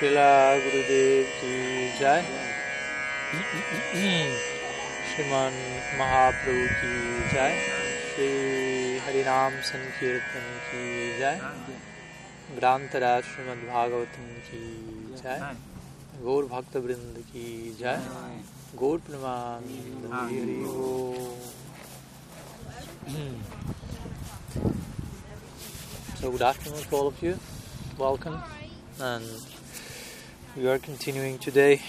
शिला गुरुदेव की जय श्रीमान महाप्रभु की जय श्री हरिनाम संकीर्तन की जय ग्रांतराज श्रीमद् भागवतम की जय गौर भक्त वृंद की जय गौर प्रमान Hari. So, good afternoon to all of you. Welcome. And we are continuing today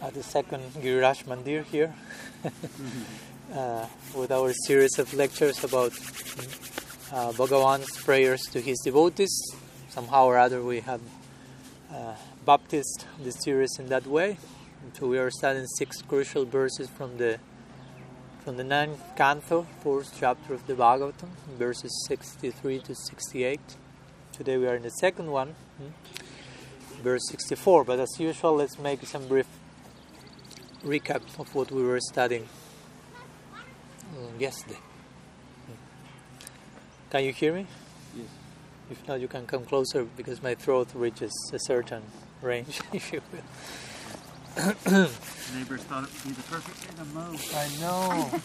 at the second Giriraj Mandir here uh, with our series of lectures about uh, Bhagavan's prayers to his devotees. Somehow or other we have uh, baptized the series in that way. So we are studying six crucial verses from the from the ninth canto, fourth chapter of the Bhagavatam, verses 63 to 68. Today we are in the second one, hmm, verse 64. But as usual, let's make some brief recap of what we were studying um, yesterday. Hmm. Can you hear me? Yes. If not, you can come closer because my throat reaches a certain range, if you will. Neighbors thought it would be the perfect day to mow. I know.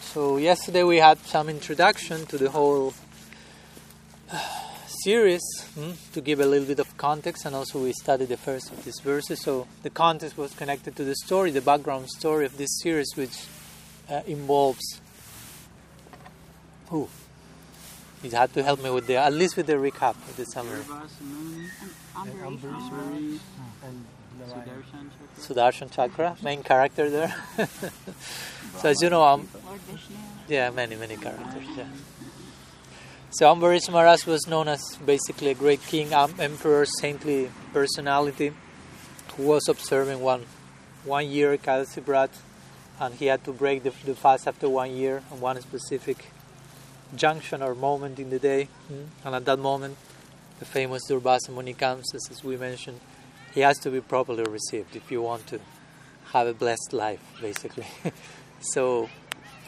so yesterday we had some introduction to the whole series hmm, to give a little bit of context, and also we studied the first of these verses. So the context was connected to the story, the background story of this series, which uh, involves. Who? You had to help me with the at least with the recap of the summary. And Sudarshan Chakra. Sudarshan Chakra, main character there. so as you know, Vishnu. Yeah, many, many characters. Yeah. So Ambarish Maharaj was known as basically a great king, um, emperor, saintly personality, who was observing one one year Kadasi Brat, and he had to break the, the fast after one year on one specific junction or moment in the day. And at that moment, the famous Durvasa Muni comes, as we mentioned. He has to be properly received if you want to have a blessed life, basically. so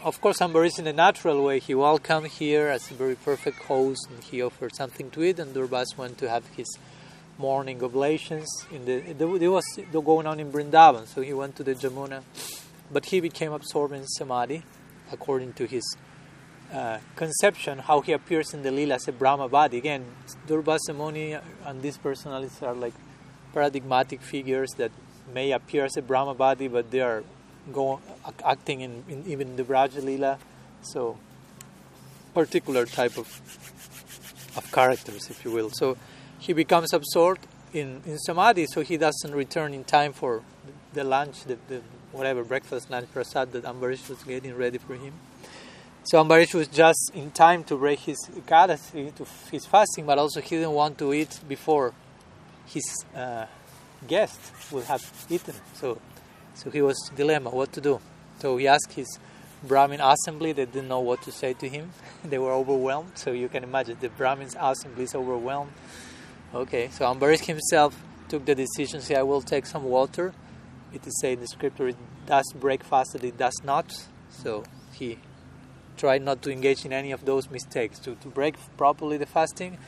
of course, Ambarish in a natural way, he welcomed here as a very perfect host and he offered something to eat. And Durvas went to have his morning oblations. In the, there was going on in Vrindavan, so he went to the Jamuna. But he became absorbed in Samadhi, according to his uh, conception, how he appears in the Lila as a Brahma body. Again, Durvasa Muni and these personalities are like paradigmatic figures that may appear as a Brahma body, but they are go acting in, in even the Braja Lila, so particular type of of characters, if you will. So he becomes absorbed in, in samadhi, so he doesn't return in time for the lunch, the, the whatever breakfast, lunch, prasad that Ambarish was getting ready for him. So Ambarish was just in time to break his ekadasi, to his fasting, but also he didn't want to eat before his uh, guest would have eaten. So so he was dilemma what to do. So he asked his Brahmin assembly. They didn't know what to say to him. they were overwhelmed. So you can imagine the Brahmin's assembly is overwhelmed. Okay, so Ambarish himself took the decision. Say, I will take some water. It is said in the scripture, it does break fast, it does not. So he tried not to engage in any of those mistakes. To to break properly the fasting,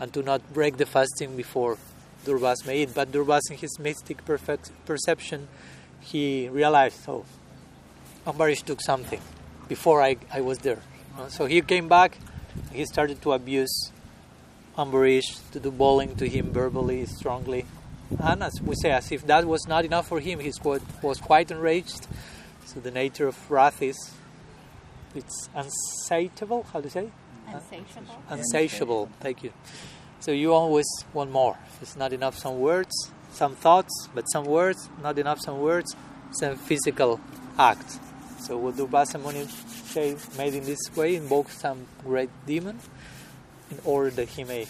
and to not break the fasting before Durvas may eat. But Durvas, in his mystic perfect perception, he realized, oh, Ambarish took something before I, I was there. Uh, so he came back, he started to abuse Ambarish, to do bullying to him verbally, strongly. And as we say, as if that was not enough for him, he was, was quite enraged. So the nature of wrath is, it's unsatiable, how do you say? Unsatiable. Unsatiable, thank you. So you always want more. It's not enough some words, some thoughts, but some words, not enough some words, some physical act. So what Durvasa Muni made in this way, invoke some great demon in order that he may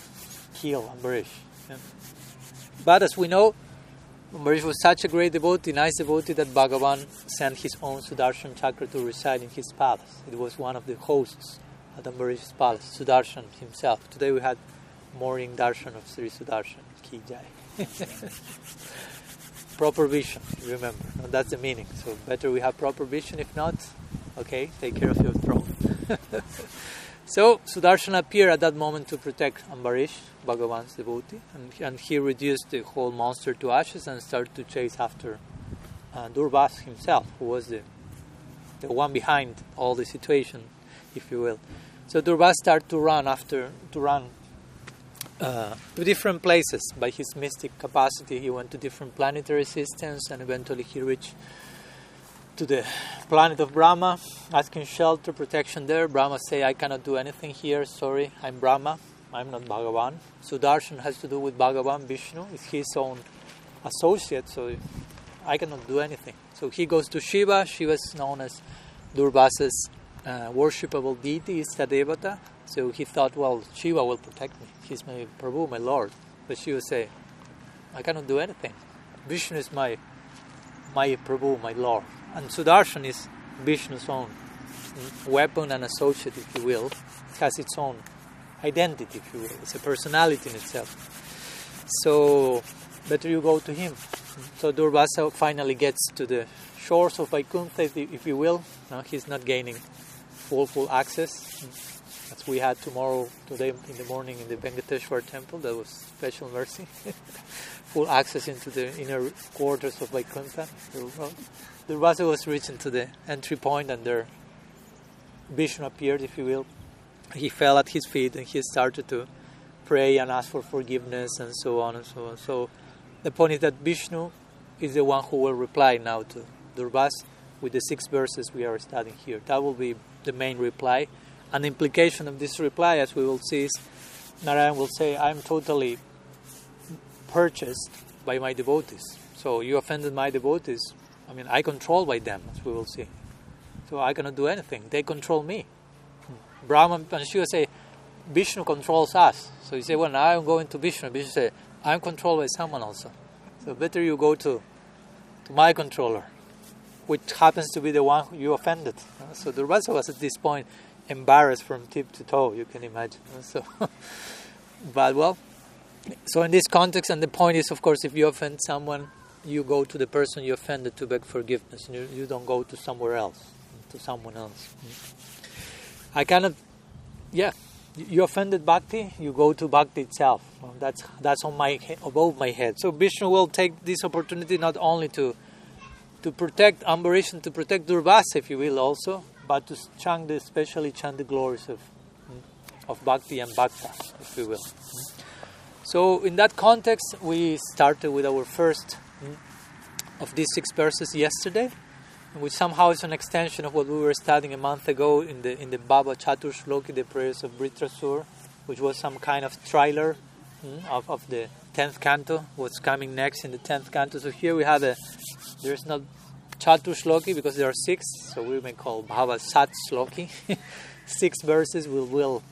kill Ambarish. But as we know, Ambarish was such a great devotee, nice devotee, that Bhagavan sent his own Sudarshan Chakra to reside in his palace. It was one of the hosts at Ambarish's palace, Sudarshan himself. Today we had morning darshan of Sri Sudarshan. Ki Jai. proper vision, remember. That's the meaning. So better we have proper vision. If not, okay, take care of your throne. So Sudarshan appeared at that moment to protect Ambarish, Bhagavan's devotee, and, and he reduced the whole monster to ashes and started to chase after uh, Durvas himself, who was the the one behind all the situation, if you will. So Durvas started to run after to run uh, to different places by his mystic capacity. He went to different planetary systems, and eventually he reached to the planet of Brahma, asking shelter, protection there. Brahma say, "I cannot do anything here. Sorry, I'm Brahma. I'm not Bhagavan." Sudarshan has to do with Bhagavan. Vishnu is his own associate, so I cannot do anything. So he goes to Shiva. Shiva is known as Durvasa's uh, worshipable deity, is Devata. So he thought, well, Shiva will protect me. He's my Prabhu, my Lord. But Shiva say, I cannot do anything. Vishnu is my my Prabhu, my Lord. And Sudarshan is Vishnu's own mm, weapon and associate, if you will. It has its own identity, if you will. It's a personality in itself. So better you go to him. So Durvasa finally gets to the shores of Vaikuntha, if you will. Now he's not gaining full full access as we had tomorrow, today in the morning in the Venkateshwar temple. That was special mercy. full access into the inner quarters of Vaikuntha. Durvasa was reaching to the entry point and there Vishnu appeared, if you will. He fell at his feet and he started to pray and ask for forgiveness and so on and so on. So the point is that Vishnu is the one who will reply now to Durvas with the six verses we are studying here. That will be the main reply. An implication of this reply, as we will see, is Narayan will say, I'm totally purchased by my devotees. So you offended my devotees. I mean, I control by them, as we will see. So I cannot do anything. They control me. Brahma and Shiva say, Vishnu controls us. So you say, well, now I'm going to Vishnu. Vishnu say, I'm controlled by someone also. So better you go to, to my controller, which happens to be the one you offended. So Durvasa was at this point embarrassed from tip to toe, you can imagine. So, but well, so in this context, and the point is, of course, if you offend someone, you go to the person you offended to beg forgiveness. You, you don't go to somewhere else, to someone else. I kind of, yeah, you offended bhakti, you go to bhakti itself. That's that's on my above my head. So Vishnu will take this opportunity not only to to protect Ambarish and to protect Durvasa, if you will, also, but to chant the, especially chant the glories of hmm, of bhakti and bhakta, if you will. Hmm. So in that context, we started with our first hmm, of these six verses yesterday, which somehow is an extension of what we were studying a month ago in the in the Bhava Chatur Shloki, the prayers of Vritrasur, which was some kind of trailer of, of the tenth canto, what's coming next in the tenth canto. So here we have a there's not Chatur Shloki because there are six, so we may call Bhava Sat Shloki. six verses will will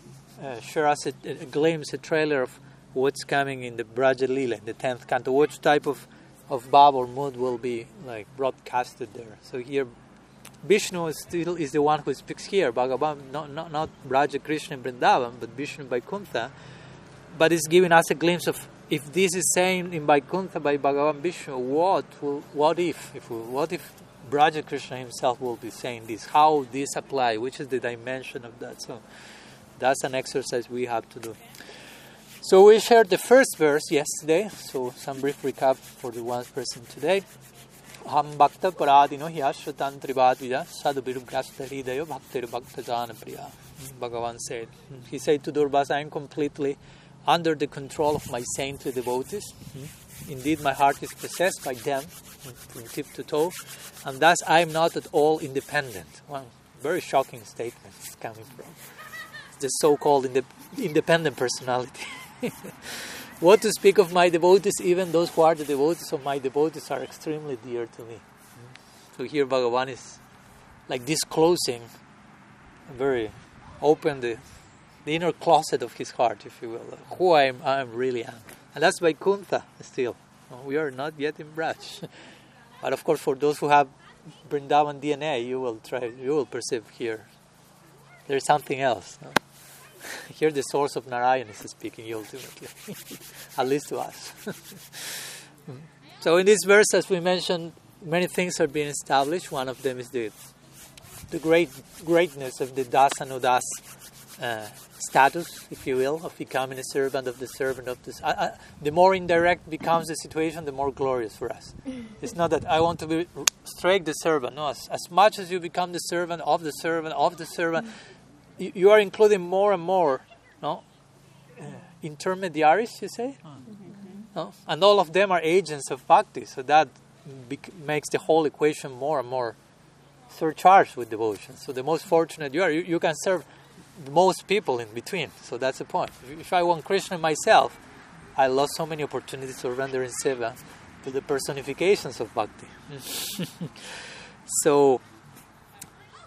uh, share us a, a, glimpse, a trailer of what's coming in the Braja Lila, in the tenth canto, which type of of bhav or mood will be like broadcasted there. So here, Vishnu is still is the one who speaks here. Bhagavan, not not not Braja Krishna and Vrindavan, but Vishnu by Vaikuntha. But it's giving us a glimpse of if this is saying in Vaikuntha by Bhagavan Vishnu, what will, what if if what if Braja Krishna himself will be saying this? How this apply? Which is the dimension of that? So that's an exercise we have to do. So we shared the first verse yesterday, so some brief recap for the ones present today. Sadabhirugrasta hridayo bhaktir bhakta jana priya. Bhagavan said. He said to Durvasa, I am completely under the control of my saintly devotees. Hmm? Indeed, my heart is possessed by them hmm, from tip to toe, and thus I am not at all independent. Well, very shocking statement coming from the so-called independent personality. what to speak of my devotees, even those who are the devotees of my devotees are extremely dear to me. Hmm? So here Bhagavan is like disclosing, very open the, the inner closet of his heart, if you will, who I am, I am really am. And that's Vaikuntha still. We are not yet in Braj. but of course, for those who have Vrindavan DNA, you will try, you will perceive here. There's something else. No? Here, the source of Narayan is speaking ultimately, at least to us. so, in this verse, as we mentioned, many things are being established. One of them is the the great greatness of the Das and Udas uh, status, if you will, of becoming a servant of the servant of this. Uh, uh, the more indirect becomes the situation, the more glorious for us. It's not that I want to be straight the servant. No, as, as much as you become the servant of the servant of the servant, you, you are including more and more, no, uh, intermediaries. You say, no, and all of them are agents of bhakti. So that bec- makes the whole equation more and more surcharged with devotion. So the most fortunate you are, you, you can serve most people in between. So that's the point. If I want Krishna myself, I lost so many opportunities to render in seva to the personifications of bhakti. so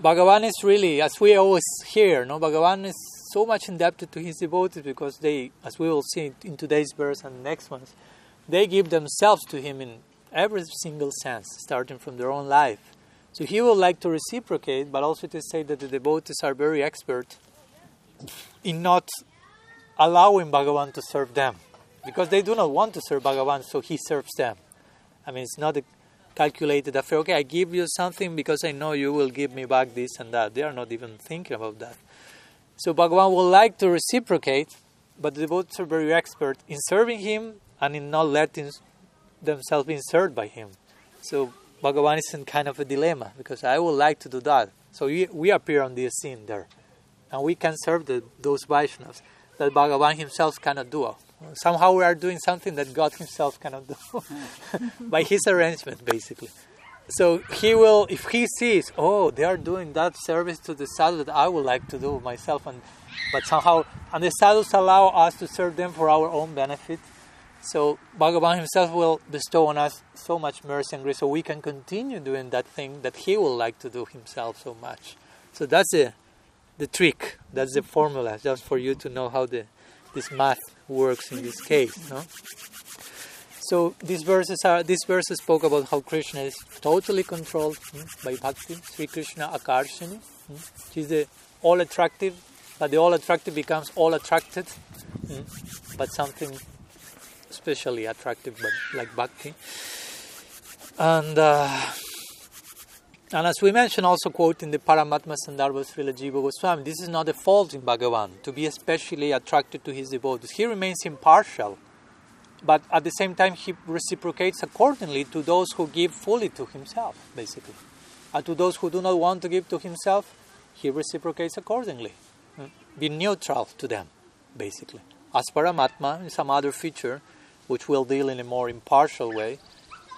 Bhagavan is really, as we always hear, no, Bhagavan is so much indebted to his devotees because they, as we will see in today's verse and next ones, they give themselves to him in every single sense, starting from their own life. So he would like to reciprocate, but also to say that the devotees are very expert in not allowing Bhagavan to serve them. Because they do not want to serve Bhagavan, so he serves them. I mean, it's not a calculated affair. Okay, I give you something because I know you will give me back this and that. They are not even thinking about that. So Bhagavan would like to reciprocate, but the devotees are very expert in serving him and in not letting themselves be served by him. So Bhagavan is in kind of a dilemma because I would like to do that. So we, we appear on the scene there. And we can serve the, those Vaishnavas that Bhagavan himself cannot do. Somehow we are doing something that God himself cannot do by his arrangement, basically. So he will, if he sees, oh, they are doing that service to the sadhu that I would like to do myself, and but somehow, and the sadhus allow us to serve them for our own benefit. So Bhagavan himself will bestow on us so much mercy and grace, so we can continue doing that thing that he would like to do himself so much. So that's the the trick. That's the formula, just for you to know how the this math works in this case. No? So these verses are these verses spoke about how Krishna is totally controlled hmm, by bhakti. Sri Krishna Akarshani. Hmm? She's the all attractive, but the all attractive becomes all attracted, hmm? but something especially attractive, but like bhakti. And uh, and as we mentioned, also quoting the Paramatma Sandarbha Srila Jiva Goswami, this is not a fault in Bhagavan to be especially attracted to his devotees. He remains impartial, but at the same time, he reciprocates accordingly to those who give fully to himself, basically. And to those who do not want to give to himself, he reciprocates accordingly. Hmm? Be neutral to them, basically. As Paramatma, in some other feature, which we'll deal in a more impartial way,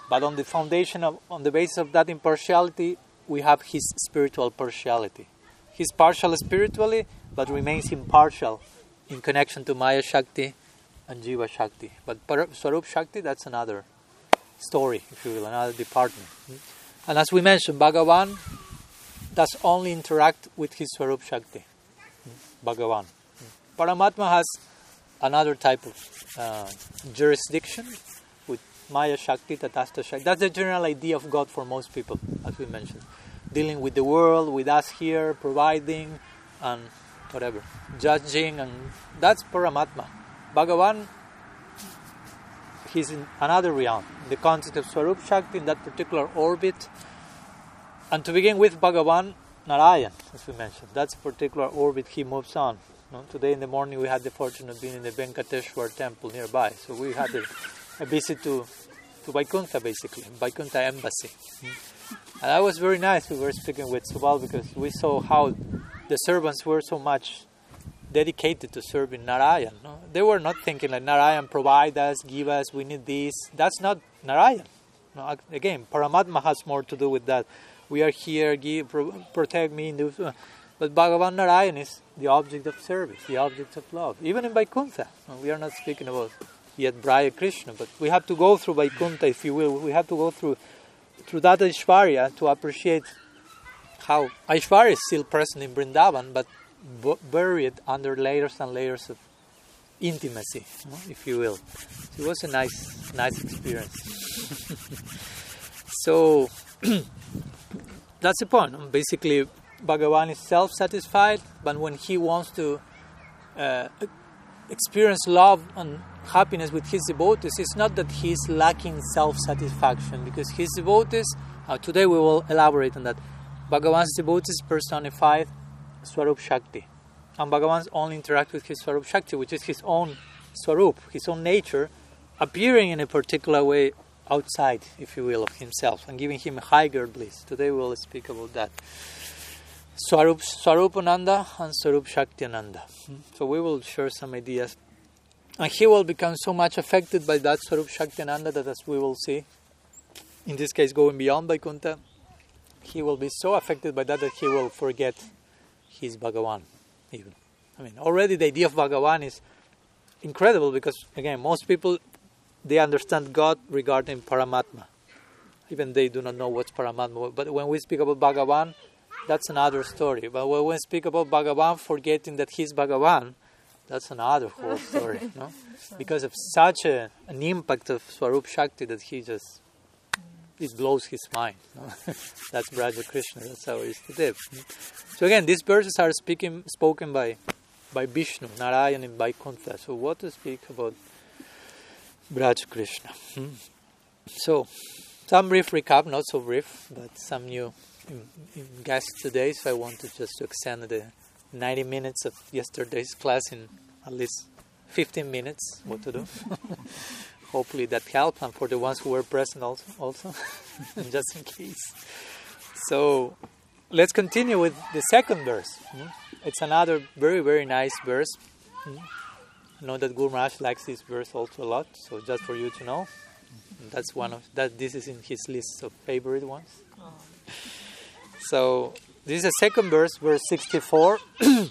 but on the foundation of, on the basis of that impartiality, we have his spiritual partiality. He's partial spiritually, but remains impartial in connection to Maya Shakti and Jiva Shakti. But Swarup Shakti, that's another story, if you will, another department. And as we mentioned, Bhagavan does only interact with his Swarup Shakti. Bhagavan. Paramatma has another type of uh, jurisdiction Maya Shakti, Tatastha Shakti. That's the general idea of God for most people, as we mentioned. Dealing with the world, with us here, providing, and whatever. Judging, and that's Paramatma. Bhagavan, he's in another realm. The concept of Swarup Shakti in that particular orbit. And to begin with, Bhagavan, Narayan, as we mentioned. That's particular orbit he moves on. Today in the morning we had the fortune of being in the Venkateshwar temple nearby. So we had a a visit to, to Vaikuntha, basically, Vaikuntha embassy. Hmm. And that was very nice. We were speaking with Subal because we saw how the servants were so much dedicated to serving Narayan. No? They were not thinking like Narayan provide us, give us, we need this. That's not Narayan. No, again, Paramatma has more to do with that. We are here, give, protect me. Uh, but Bhagavan Narayan is the object of service, the object of love. Even in Vaikuntha, we are not speaking about yet Braja Krishna. But we have to go through Vaikuntha, if you will. We have to go through through that Aishwarya to appreciate how Aishwarya is still present in Vrindavan, but buried under layers and layers of intimacy, if you will. So it was a nice, nice experience. so that's the point. Basically, Bhagavan is self-satisfied, but when he wants to uh, experience love and happiness with his devotees, is not that he's lacking self satisfaction, because his devotees, uh, today we will elaborate on that. Bhagavan's devotees personified Swarup Shakti. and Bhagavan only interacts with his Swarup Shakti, which is his own Swarup, his own nature, appearing in a particular way outside, if you will, of himself and giving him a higher bliss. Today we will speak about that. Swarup, Swarupananda and Swarup Shaktiananda. So we will share some ideas. And he will become so much affected by that Swarup Shaktiananda that, as we will see, in this case going beyond Vaikuntha, he will be so affected by that that he will forget his Bhagavan, even. I mean, already the idea of Bhagavan is incredible because, again, most people they understand God regarding Paramatma. Even they do not know what's Paramatma. But when we speak about Bhagavan, that's another story. But when we speak about Bhagavan, forgetting that he's Bhagavan, that's another whole story. no? Because of such a, an impact of Swarup Shakti that he just it blows his mind. No? that's Braja Krishna. That's how it is today. So again, these verses are speaking spoken by by Vishnu, Narayan, and Vaikuntha. So what to speak about Braj Krishna? Hmm? So some brief recap, not so brief, but some new guests today. So I wanted just to extend the 90 minutes of yesterday's class in at least 15 minutes. What to do? hopefully that helped and for the ones who were present also, also just in case so let's continue with the second verse hmm? it's another very very nice verse hmm? I know that Guru Maharaj likes this verse also a lot so just for you to know that's one of that this is in his list of favorite ones so this is the second verse, verse 64,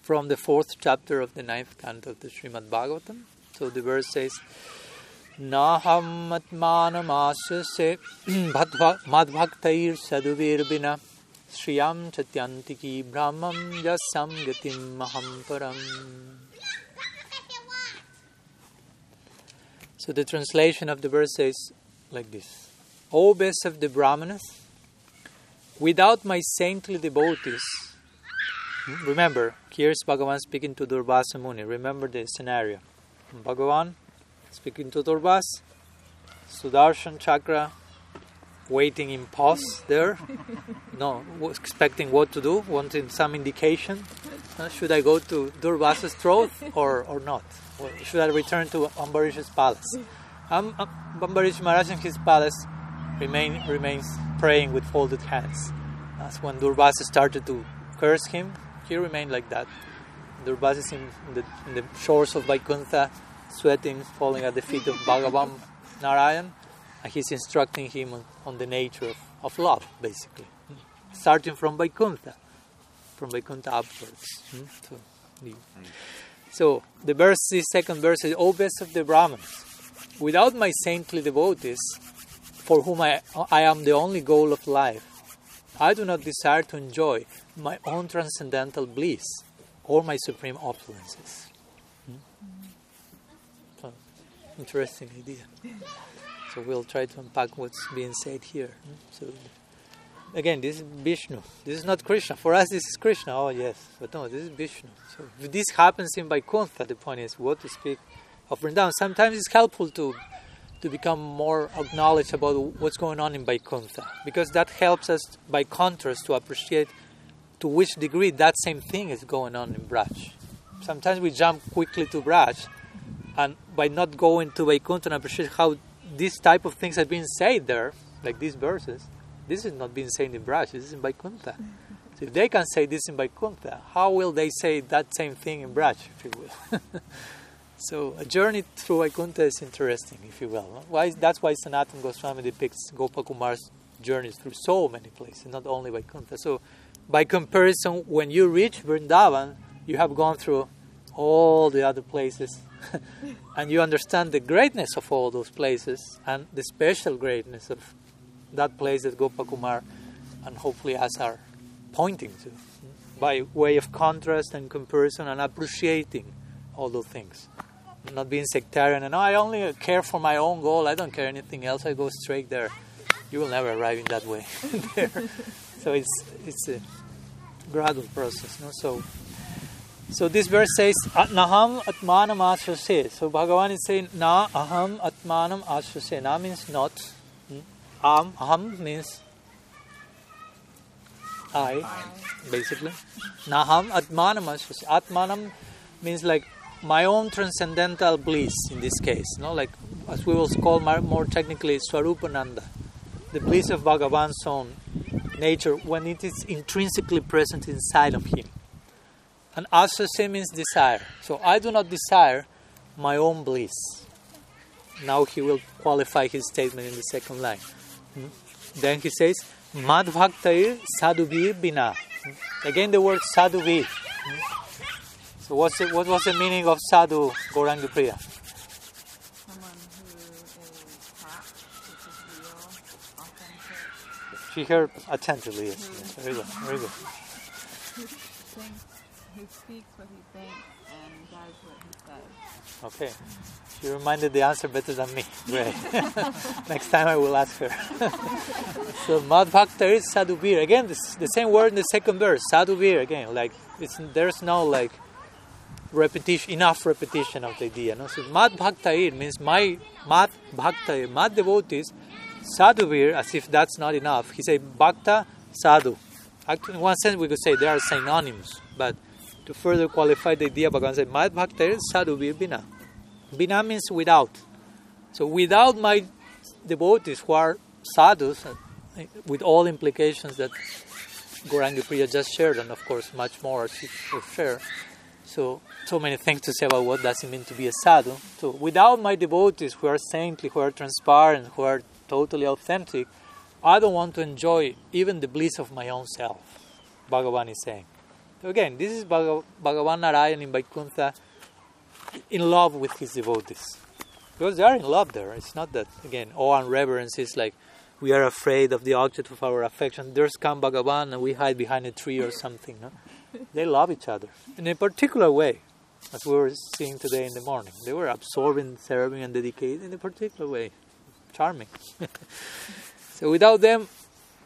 from the fourth chapter of the ninth canto of the Srimad Bhagavatam. So the verse says, Naham atmanamasase madbhaktair saduvirbina shriyam chatyantiki brahmam yasam gatim mahamparam. So the translation of the verse says like this. O best of the Brahmanas, without my saintly devotees, remember, here's Bhagavan speaking to Durvasa Muni. Remember the scenario. Bhagavan speaking to Durvas, Sudarshan Chakra, waiting in pause there, no, expecting what to do, wanting some indication. Uh, should I go to Durvasa's throat or, or not? Or should I return to Ambarish's palace? Um, um, Ambarish Maharaj in his palace remain, remains praying with folded hands. That's when Durvasa started to curse him. He remained like that. Durvasa is in the, in the shores of Vaikuntha sweating, falling at the feet of Bhagavan Narayan, and he's instructing him on, on the nature of, of, love, basically, starting from Vaikuntha, from Vaikuntha upwards. Hmm? So, the, so the verse, the second verse is, "O best of the Brahmins, without my saintly devotees, for whom I, I am the only goal of life, I do not desire to enjoy my own transcendental bliss or my supreme opulences." Hmm? Hmm. interesting idea. So we'll try to unpack what's being said here. Hmm? So again, this is Vishnu. This is not Krishna. For us, this is Krishna. Oh yes, but no, this is Vishnu. So this happens in Vaikuntha, the point is what to speak of Vrindavan. Sometimes it's helpful to to become more acknowledged about what's going on in Vaikuntha because that helps us, by contrast, to appreciate to which degree that same thing is going on in Braj. Sometimes we jump quickly to Braj and by not going to Vaikuntha and appreciate how these type of things have been said there, like these verses, this is not being said in Braj, this is in Vaikuntha. So if they can say this in Vaikuntha, how will they say that same thing in Braj, if you will? so a journey through Vaikuntha is interesting, if you will. Why, that's why Sanatan Goswami depicts Gopakumar's journeys through so many places, not only Vaikuntha. So by comparison, when you reach Vrindavan, you have gone through all the other places and you understand the greatness of all those places and the special greatness of that place that Gopakumar and hopefully us are pointing to by way of contrast and comparison and appreciating all those things. Not being sectarian and I only care for my own goal, I don't care anything else, I go straight there. You will never arrive in that way. So it's it's a gradual process. No? So so this verse says, Naham atmanam ashrase. So Bhagavan is saying, Na aham atmanam ashrase. Na means not. Am, aham means I, basically. Naham Atmanam Ashvasi. Atmanam means like my own transcendental bliss in this case. No, like as we will call more, technically Swarupananda, the bliss of Bhagavan's own nature when it is intrinsically present inside of him. And asase means desire. So I do not desire my own bliss. Now he will qualify his statement in the second line. Then he says, Madhvaktair sadhubir bina. Again the word sadhubir. So what's the, what was the meaning of sadhu, Gauranga Priya? Someone who is tapped, which is real, authentic, She heard attentively, yes. yes. Very good, very good. who thinks, who speaks what he thinks and does what he says. Okay. She reminded the answer better than me. Great. Next time I will ask her. so Madhbhakta is sadhubir. Again, this, the same word in the second verse. Sadhubir again. Like it's, there's no like repetition, enough repetition of the idea. No? So Madhbhaktair means my Madhbhaktair, Mad devotees, sadhubir, as if that's not enough. He said bhakta, sadhu. Actually, in one sense, we could say they are synonyms, but to further qualify the idea, Bhagavan said, Madhbhaktair sadhubir bina. Bina means without. So without my devotees who are sadhus, with all implications that Gauranga Priya just shared, and of course much more she will share. So, so many things to say about what does it mean to be a sadhu. So without my devotees who are saintly, who are transparent, who are totally authentic, I don't want to enjoy even the bliss of my own self. Bhagavan is saying. So again, this is Bhagav- Bhagavan Narayan in Vaikuntha in love with his devotees. Because they are in love there. It's not that, again, awe and reverence is like we are afraid of the object of our affection. There's come Bhagavan and we hide behind a tree or something. No? They love each other in a particular way, as we were seeing today in the morning. They were absorbing, serving, and dedicated in a particular way. Charming. so without them,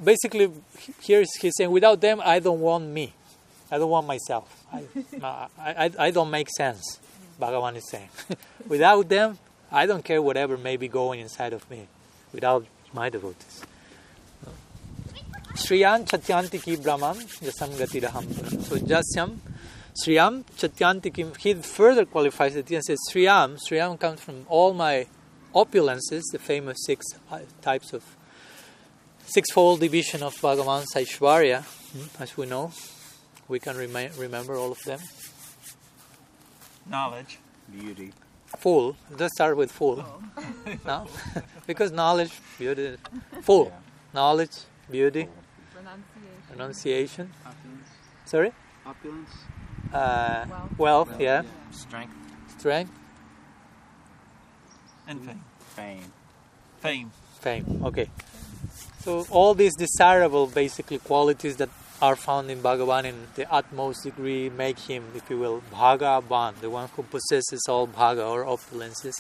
basically, here he's saying, without them, I don't want me. I don't want myself. I, I, I, I don't make sense. Bhagavan is saying. Without them, I don't care whatever may be going inside of me. Without my devotees. Shriyam Chatyanti ki Brahman Jasam Gatiraham. So Jasyam, Sriyam Chatyanti ki. He further qualifies it and says Sriyam. Sriyam comes from all my opulences, the famous six uh, types of sixfold division of Bhagavan's Aishwarya, hmm, as we know. We can remi- remember all of them. Knowledge. Beauty. full. Let's start with full. no? because knowledge, beauty, full. Yeah. Knowledge, beauty, Renunciation. renunciation. Opulence. Sorry? Opulence. Uh, Wealth. wealth, yeah. Strength. Strength, And fame. Fame. Fame. fame. Okay. So all these desirable, basically, qualities that are found in Bhagavan in the utmost degree make him, if you will, Bhagavan, the one who possesses all Bhaga or opulences.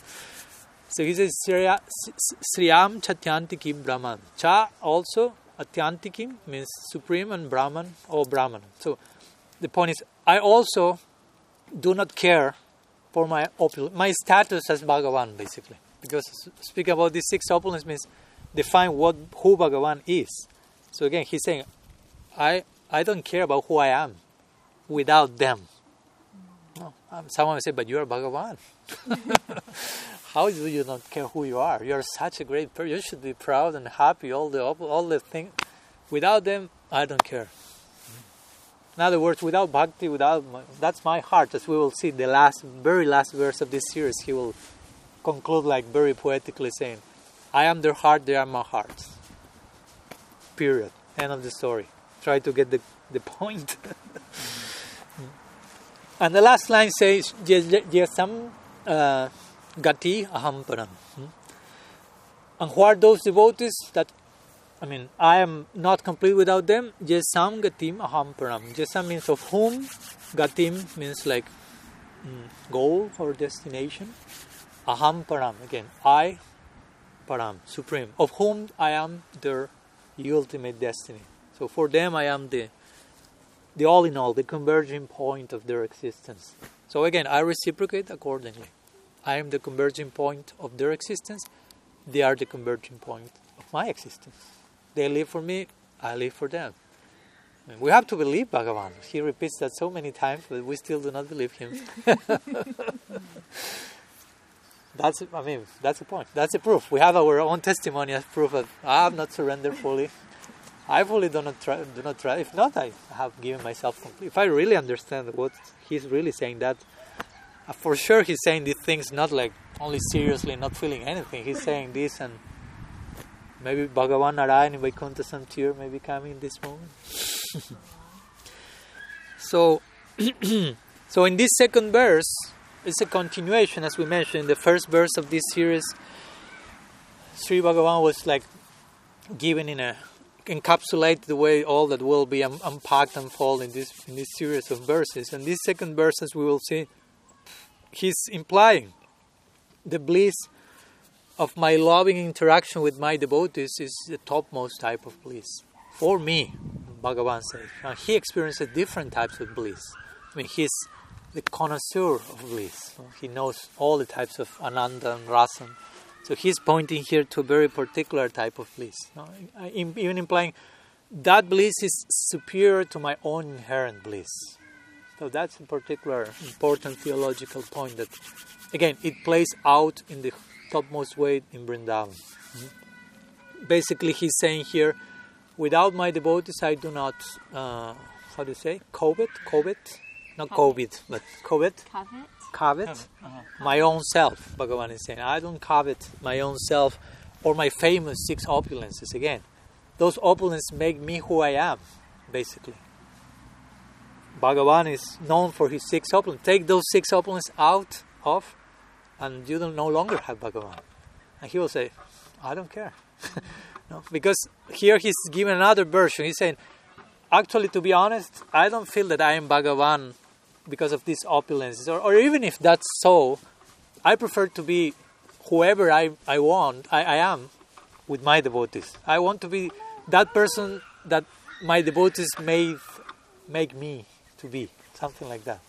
So he says, Sriya- S- Sriyam Chatyantikim Brahman. Cha also, Atyantikim means supreme and Brahman or Brahman. So the point is, I also do not care for my opulence, my status as Bhagavan, basically. Because speaking about these six opulence means define what who Bhagavan is. So again, he's saying, I I don't care about who I am without them. No. Um, someone will say, but you are Bhagavan. How do you not care who you are? You are such a great person. You should be proud and happy. All the all the things. Without them, I don't care. In other words, without bhakti, without my, that's my heart. As we will see, the last, very last verse of this series, he will conclude like very poetically saying, "I am their heart; they are my heart." Period. End of the story. Try to get the the point. and the last line says, "Yesam uh, gati aham param." Hmm? And who are those devotees that I mean, I am not complete without them. Jesam gatim aham param. Jesam means of whom. Gatim means like mm, goal or destination. Aham param. Again, I param, supreme. Of whom I am their ultimate destiny. So for them, I am the the all in all, the converging point of their existence. So again, I reciprocate accordingly. I am the converging point of their existence. They are the converging point of my existence. They live for me, I live for them. We have to believe Bhagavan. He repeats that so many times, but we still do not believe him. that's, I mean, that's the point. That's the proof. We have our own testimony as proof that I have not surrendered fully. I fully do not try. Do not try. If not, I have given myself complete. If I really understand what he's really saying, that uh, for sure he's saying these things not like only seriously, not feeling anything. He's saying this, and maybe Bhagavan Narayan Vaikuntha Samtir may be coming in this moment. so, so in this second verse, it's a continuation, as we mentioned in the first verse of this series. Sri Bhagavan was like given in a encapsulate the way all that will be un- unpacked and unfold in this in this series of verses. And this second verse, as we will see, he's implying the bliss of my loving interaction with my devotees is the topmost type of bliss for me. Bhagavan says and he experiences different types of bliss. I mean, he's the connoisseur of bliss. He knows all the types of ananda and rasa so he's pointing here to a very particular type of bliss, even implying that bliss is superior to my own inherent bliss. So that's a particular important theological point that, again, it plays out in the topmost way in Vrindavan. Mm-hmm. Basically, he's saying here, without my devotees, I do not, uh, how do you say, covet, covet, not covet, but covet. Covet? covet uh-huh. my own self. Bhagavan is saying, I don't covet my own self or my famous six opulences again. Those opulences make me who I am, basically. Bhagavan is known for his six opulences. Take those six opulences out of, and you don't no longer have Bhagavan. And he will say, I don't care. no? Because here he's given another version. He's saying, actually, to be honest, I don't feel that I am Bhagavan because of these opulences, or, or even if that's so, I prefer to be whoever I, I want, I, I am with my devotees. I want to be that person that my devotees may make me to be, something like that.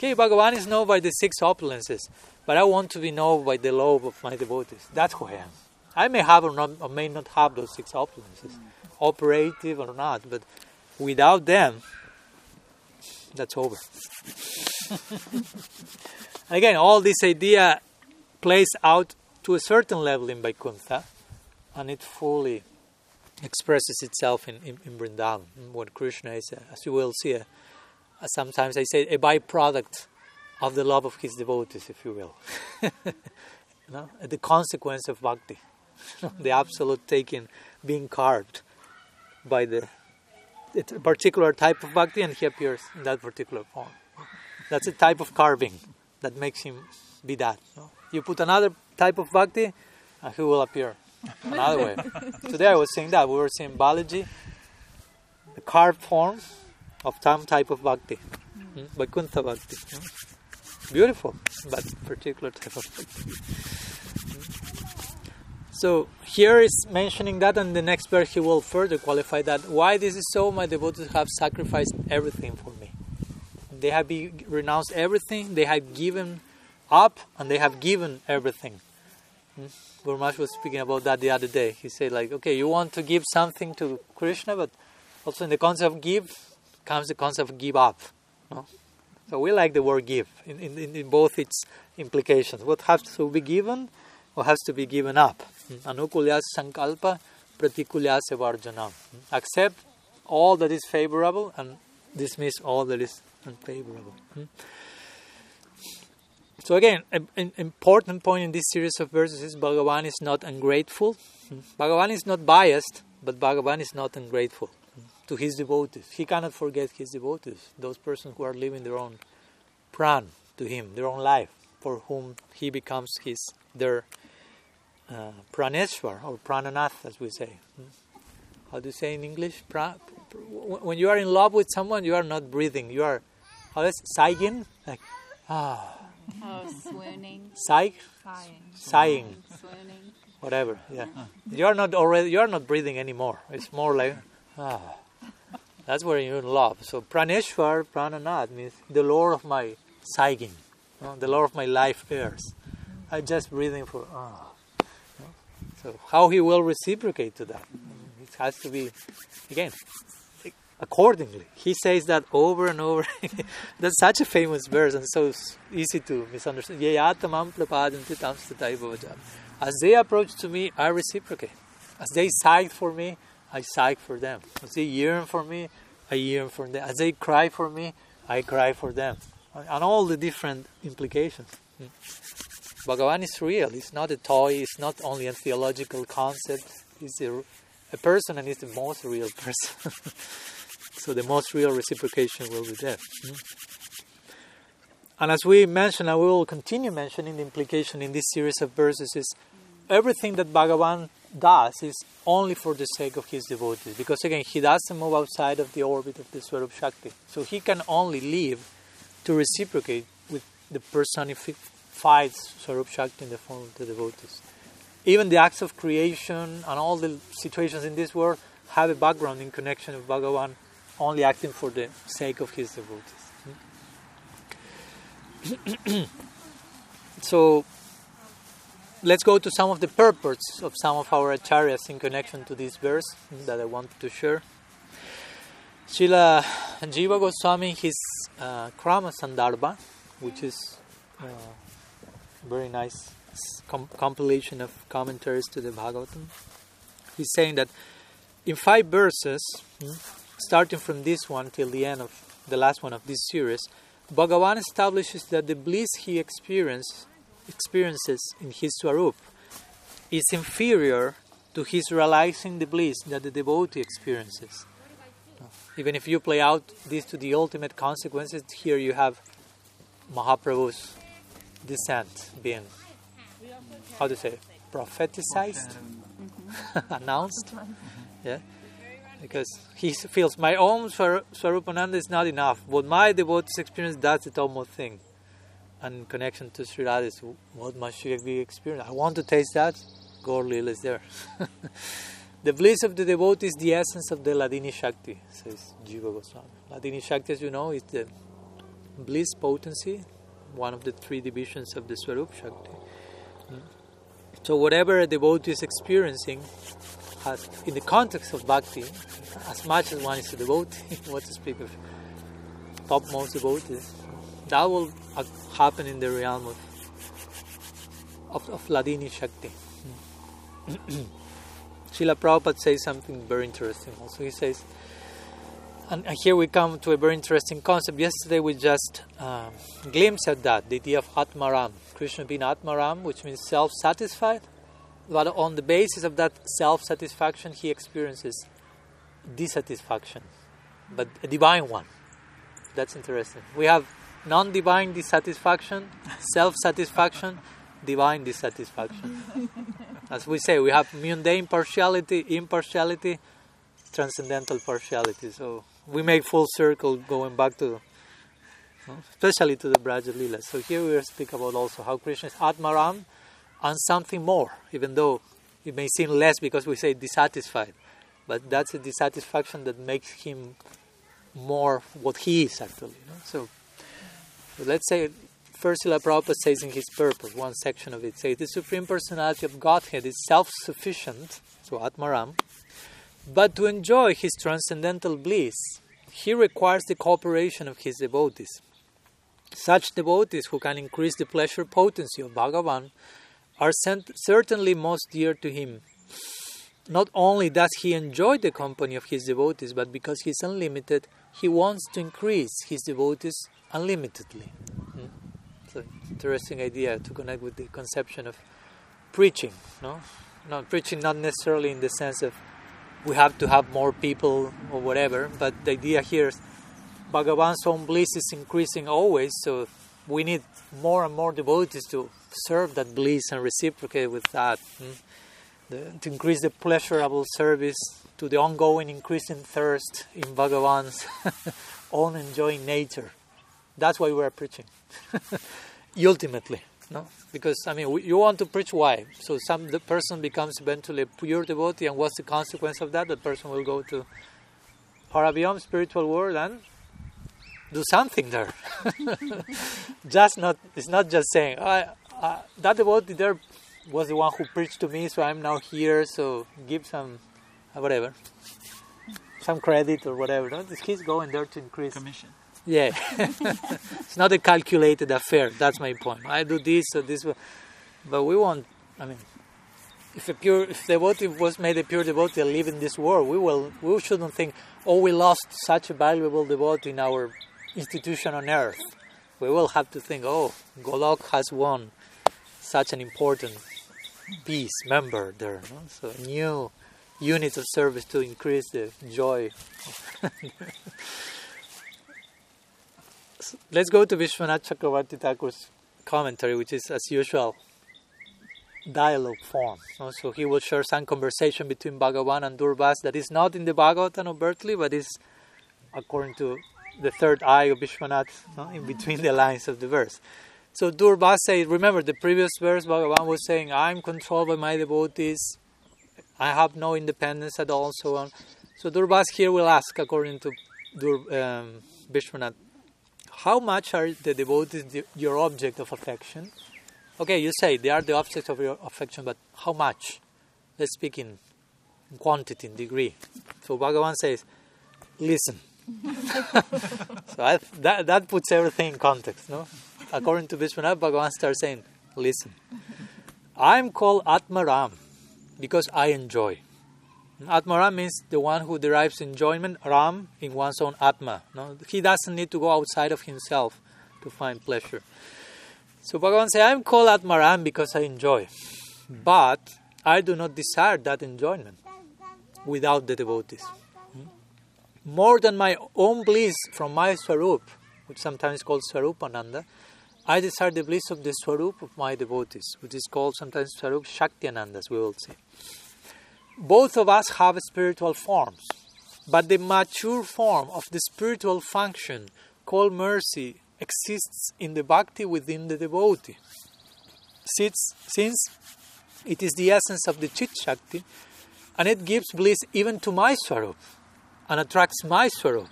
Okay, Bhagavan is known by the six opulences, but I want to be known by the love of my devotees. That's who I am. I may have or, not, or may not have those six opulences, operative or not, but without them, that's over. Again, all this idea plays out to a certain level in Vaikuntha, and it fully expresses itself in, in, in Vrindavan. What Krishna is, as you will see, sometimes I say a byproduct of the love of his devotees, if you will. you know, the consequence of bhakti, the absolute taking, being carved by the it's a particular type of bhakti and he appears in that particular form. That's a type of carving that makes him be that. You put another type of bhakti and he will appear another way. Today I was saying that. We were seeing Balaji, the carved form of some type of bhakti. Hmm? Vaikuntha bhakti. Beautiful, but particular type of bhakti. So here is mentioning that, and the next verse he will further qualify that. Why this is so? My devotees have sacrificed everything for me. They have renounced everything. They have given up, and they have given everything. Guru was speaking about that the other day. He said, like, okay, you want to give something to Krishna, but also in the concept of give comes the concept of give up. No? So we like the word give in, in, in both its implications. What has to be given or has to be given up. Hmm? Anukulyas sankalpa pratikulyas varjanam. Hmm? Accept all that is favorable and dismiss all that is unfavorable. Hmm? So again, an important point in this series of verses is Bhagavan is not ungrateful. Bhagavan is not biased, but Bhagavan is not ungrateful to his devotees. He cannot forget his devotees, those persons who are living their own pran to him, their own life, for whom he becomes his their uh, praneshwar or prananath, as we say. Hmm? How do you say in English? Pra, when you are in love with someone, you are not breathing. You are, how is sighing? Like, ah. Oh, swooning. Sigh? Sighing. Sighing. Swooning. Whatever, yeah. You are not already, you are not breathing anymore. It's more like, ah. That's where you're in love. So praneshwar, prananath means the Lord of my sighing, the Lord of my life airs. I just breathing for, ah. So how he will reciprocate to that? It has to be, again, accordingly. He says that over and over. That's such a famous verse and so easy to misunderstand. As they approach to me, I reciprocate. As they sigh for me, I sigh for them. As they yearn for me, I yearn for them. As they cry for me, I cry for them. And all the different implications. Bhagavan is real. It's not a toy. It's not only a theological concept. It's a, a person and it's the most real person. so the most real reciprocation will be there. Mm. And as we mentioned, and we will continue mentioning the implication in this series of verses is everything that Bhagavan does is only for the sake of his devotees. Because again, he doesn't move outside of the orbit of the Swarup Shakti. So he can only live to reciprocate with the personified Swarup Shakti in the form of the devotees. Even the acts of creation and all the situations in this world have a background in connection with Bhagavan only acting for the sake of his devotees. so let's go to some of the purports of some of our acharyas in connection to this verse that I wanted to share. Srila Jiva Goswami, his uh, Krama Sandarbha, which is uh, very nice com- compilation of commentaries to the Bhagavatam, he's saying that in five verses, hmm, starting from this one till the end of the last one of this series, Bhagavan establishes that the bliss he experience, experiences in his Swarup is inferior to his realizing the bliss that the devotee experiences. Even if you play out this to the ultimate consequences, here you have Mahaprabhu's descent being, how to say, propheticized, announced. Mm-hmm. Yeah because he feels my own Swarupananda is not enough. What my devotees experience, that's the topmost thing. And connection to Sri Radha is what must she be experienced? I want to taste that. Gaur Lila is there. the bliss of the devotee is the essence of the Hladini Shakti, says Jiva Goswami. Hladini Shakti, as you know, is the bliss potency, one of the three divisions of the Swarup Shakti. Mm. So whatever a devotee is experiencing, has, in the context of bhakti, as much as one is a devotee, what to speak of topmost devotees, that will happen in the realm of of, of Hladini Shakti. Srila Prabhupada says something very interesting also. He says, and here we come to a very interesting concept. Yesterday we just um, glimpsed at that, the idea of Atmaram, Krishna being Atmaram, which means self satisfied. But on the basis of that self satisfaction, he experiences dissatisfaction, but a divine one. That's interesting. We have non divine dissatisfaction, self satisfaction, divine dissatisfaction. As we say, we have mundane partiality, impartiality, transcendental partiality. So we make full circle going back to, especially to the Braja Lila. So here we speak about also how Krishna is Atmaram and something more, even though it may seem less because we say dissatisfied. But that's a dissatisfaction that makes him more what he is actually. You know? So, so let's say first Srila Prabhupada says in his purpose, one section of it says the Supreme Personality of Godhead is self-sufficient, so Atmaram, but to enjoy his transcendental bliss, he requires the cooperation of his devotees. Such devotees who can increase the pleasure potency of Bhagavan are certainly most dear to him. Not only does he enjoy the company of his devotees, but because he is unlimited, he wants to increase his devotees unlimitedly. Hmm? So, interesting idea to connect with the conception of preaching. No, not preaching not necessarily in the sense of we have to have more people or whatever, but the idea here is Bhagavan's own bliss is increasing always, so we need more and more devotees to serve that bliss and reciprocate with that. Hmm? The, to increase the pleasurable service to the ongoing increasing thirst in Bhagavan's own enjoying nature. That's why we're preaching. Ultimately, no? Because, I mean, we, you want to preach why? So some the person becomes eventually a pure devotee, and what's the consequence of that? The person will go to Paravyam, spiritual world, and do something there. just not, it's not just saying, I, uh, that devotee there was the one who preached to me, so I'm now here, so give some, whatever. some credit or whatever. No? He's going there to increase. Commission. Yeah, it's not a calculated affair. That's my point. I do this or this, uh, but we want. I mean, if a pure, if devotee was made a pure devotee and live in this world, we will. We shouldn't think, oh, we lost such a valuable devotee in our institution on earth. We will have to think, oh, Golok has won such an important piece member there. No? So new units of service to increase the joy. Let's go to Vishwanath Chakravarti Thakur's commentary, which is, as usual, dialogue form. So he will share some conversation between Bhagavan and Durvas that is not in the Bhagavatam overtly, but is according to the third eye of Vishwanath, in between the lines of the verse. So Durvas says, remember the previous verse, Bhagavan was saying, I'm controlled by my devotees, I have no independence at all, so on. So Durvas here will ask, according to Dur, um, Vishwanath, how much are the devotees the, your object of affection? Okay, you say they are the object of your affection, but how much? Let's speak in quantity, in degree. So Bhagavan says, listen. so I, that, that puts everything in context, no? According to Vishwanath, Bhagavan starts saying, listen. I'm called Atmaram because I enjoy. Atmaram means the one who derives enjoyment, Ram, in one's own Atma. No? He doesn't need to go outside of himself to find pleasure. So Bhagavan says, I'm called Atmaram because I enjoy. Hmm. But I do not desire that enjoyment without the devotees. Hmm? More than my own bliss from my Swarup, which sometimes is called Swarupananda, I desire the bliss of the Swarup of my devotees, which is called sometimes Swarup Shaktiananda, as we will see both of us have spiritual forms, but the mature form of the spiritual function called mercy exists in the bhakti within the devotee. Since, since it is the essence of the chit shakti, and it gives bliss even to my swarup and attracts my swarup.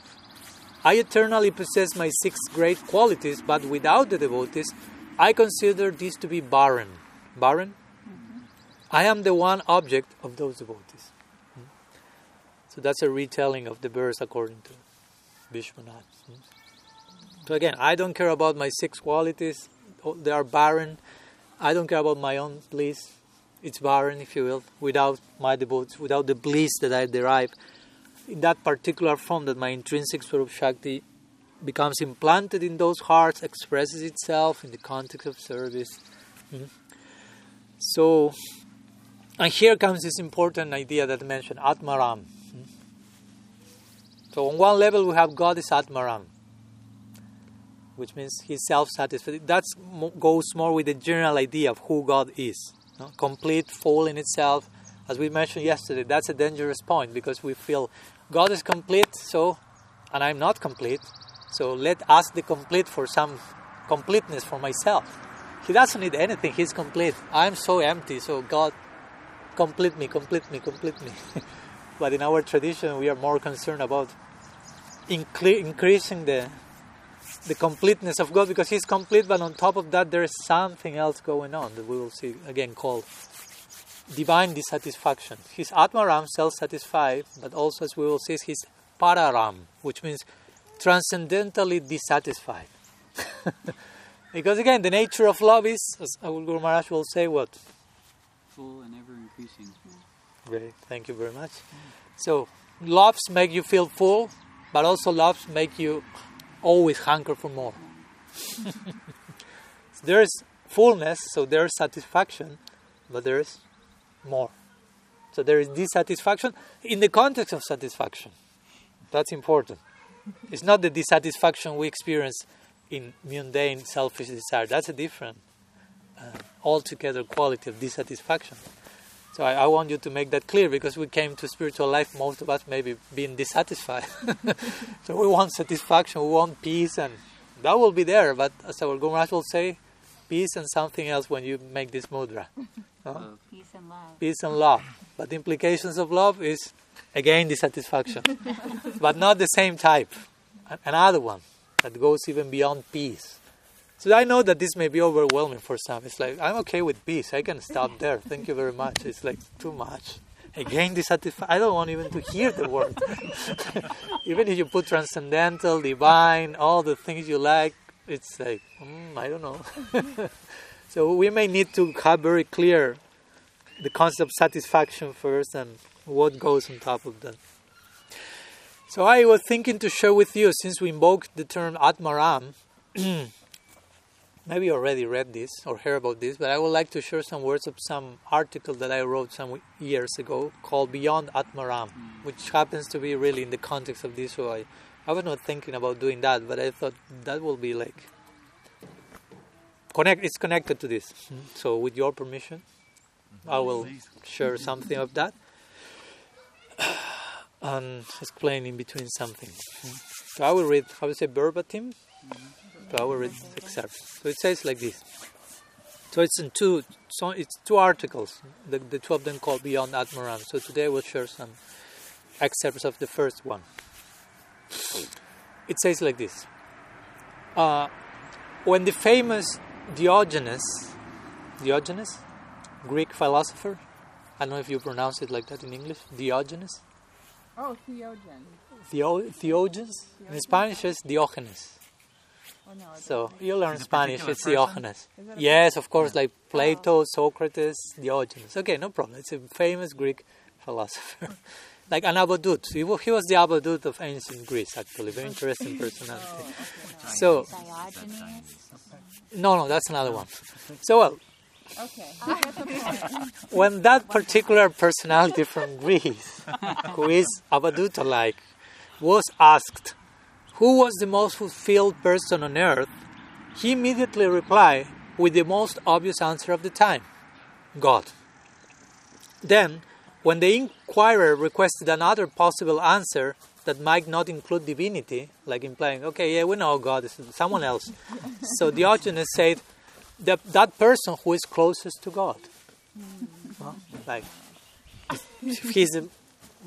I eternally possess my six great qualities, but without the devotees, I consider these to be barren. Barren? I am the one object of those devotees. So that's a retelling of the verse according to Vishwanath. So again, I don't care about my six qualities, they are barren. I don't care about my own bliss, it's barren, if you will, without my devotees, without the bliss that I derive in that particular form that my intrinsic Swarup Shakti becomes implanted in those hearts, expresses itself in the context of service. Mm-hmm. So, and here comes this important idea that I mentioned, Atmaram. So on one level we have God is Atmaram, which means He's self-satisfied. That goes more with the general idea of who God is. No? Complete, full in itself. As we mentioned yesterday, that's a dangerous point because we feel God is complete, so, and I'm not complete, so let ask the complete for some completeness for myself. He doesn't need anything, He's complete. I'm so empty, so God complete me, complete me, complete me. but in our tradition, we are more concerned about incre- increasing the the completeness of God because He's complete, but on top of that, there is something else going on that we will see again called divine dissatisfaction. He's Atmaram, self satisfied, but also, as we will see, He's Pararam, which means transcendentally dissatisfied. because again, the nature of love is, as Guru Maharaj will say, what? Full and ever Great, thank you very much. So, loves make you feel full, but also loves make you always hunger for more. there's fullness, so there's satisfaction, but there's more. So there is dissatisfaction in the context of satisfaction. That's important. It's not the dissatisfaction we experience in mundane selfish desire. That's a different, uh, altogether quality of dissatisfaction. So I, I, want you to make that clear because we came to spiritual life, most of us maybe being dissatisfied. so we want satisfaction, we want peace, and that will be there. But as our Guru Maharaj will say, peace and something else when you make this mudra. No? Uh, peace and love. Peace and love. But the implications of love is again dissatisfaction, but not the same type. Another one that goes even beyond peace. So I know that this may be overwhelming for some. It's like, I'm okay with peace. I can stop there. Thank you very much. It's like too much. Again, dissatisfied. I don't want even to hear the word. even if you put transcendental, divine, all the things you like, it's like, mm, I don't know. so we may need to have very clear the concept of satisfaction first and what goes on top of that. So I was thinking to share with you, since we invoked the term Atmaram, maybe you already read this or heard about this, but I would like to share some words of some article that I wrote some years ago called Beyond Atmaram, mm. which happens to be really in the context of this. So I, I was not thinking about doing that, but I thought that will be like connect. It's connected to this. Mm. So with your permission, I will share something of that and explain in between something. Mm. So I will read. I will say verbatim power it accepts. So it says like this. So it's in two. So it's two articles. The, the two of them called Beyond Atmaram. So today we'll share some excerpts of the first one. It says like this. Uh, when the famous Diogenes, Diogenes, Greek philosopher, I don't know if you pronounce it like that in English, Diogenes. Oh, Theogen. Theo, Theogens. In Spanish, it's Diogenes. Oh, no, so you learn Spanish. It's Diogenes. Yes, of course, like Plato, Socrates, Diogenes. Okay, no problem. It's a famous Greek philosopher, like an Abadut. He was, he was the Abadut of ancient Greece. Actually, very interesting personality. Oh, okay, so, no, no, that's another one. So well. Okay. when that particular personality from Greece, who is Abaduta-like, was asked who was the most fulfilled person on earth, he immediately replied with the most obvious answer of the time God. Then, when the inquirer requested another possible answer that might not include divinity, like implying, okay, yeah, we know God is someone else. so Diogenes said, that, that person who is closest to God. Well, like, if he's the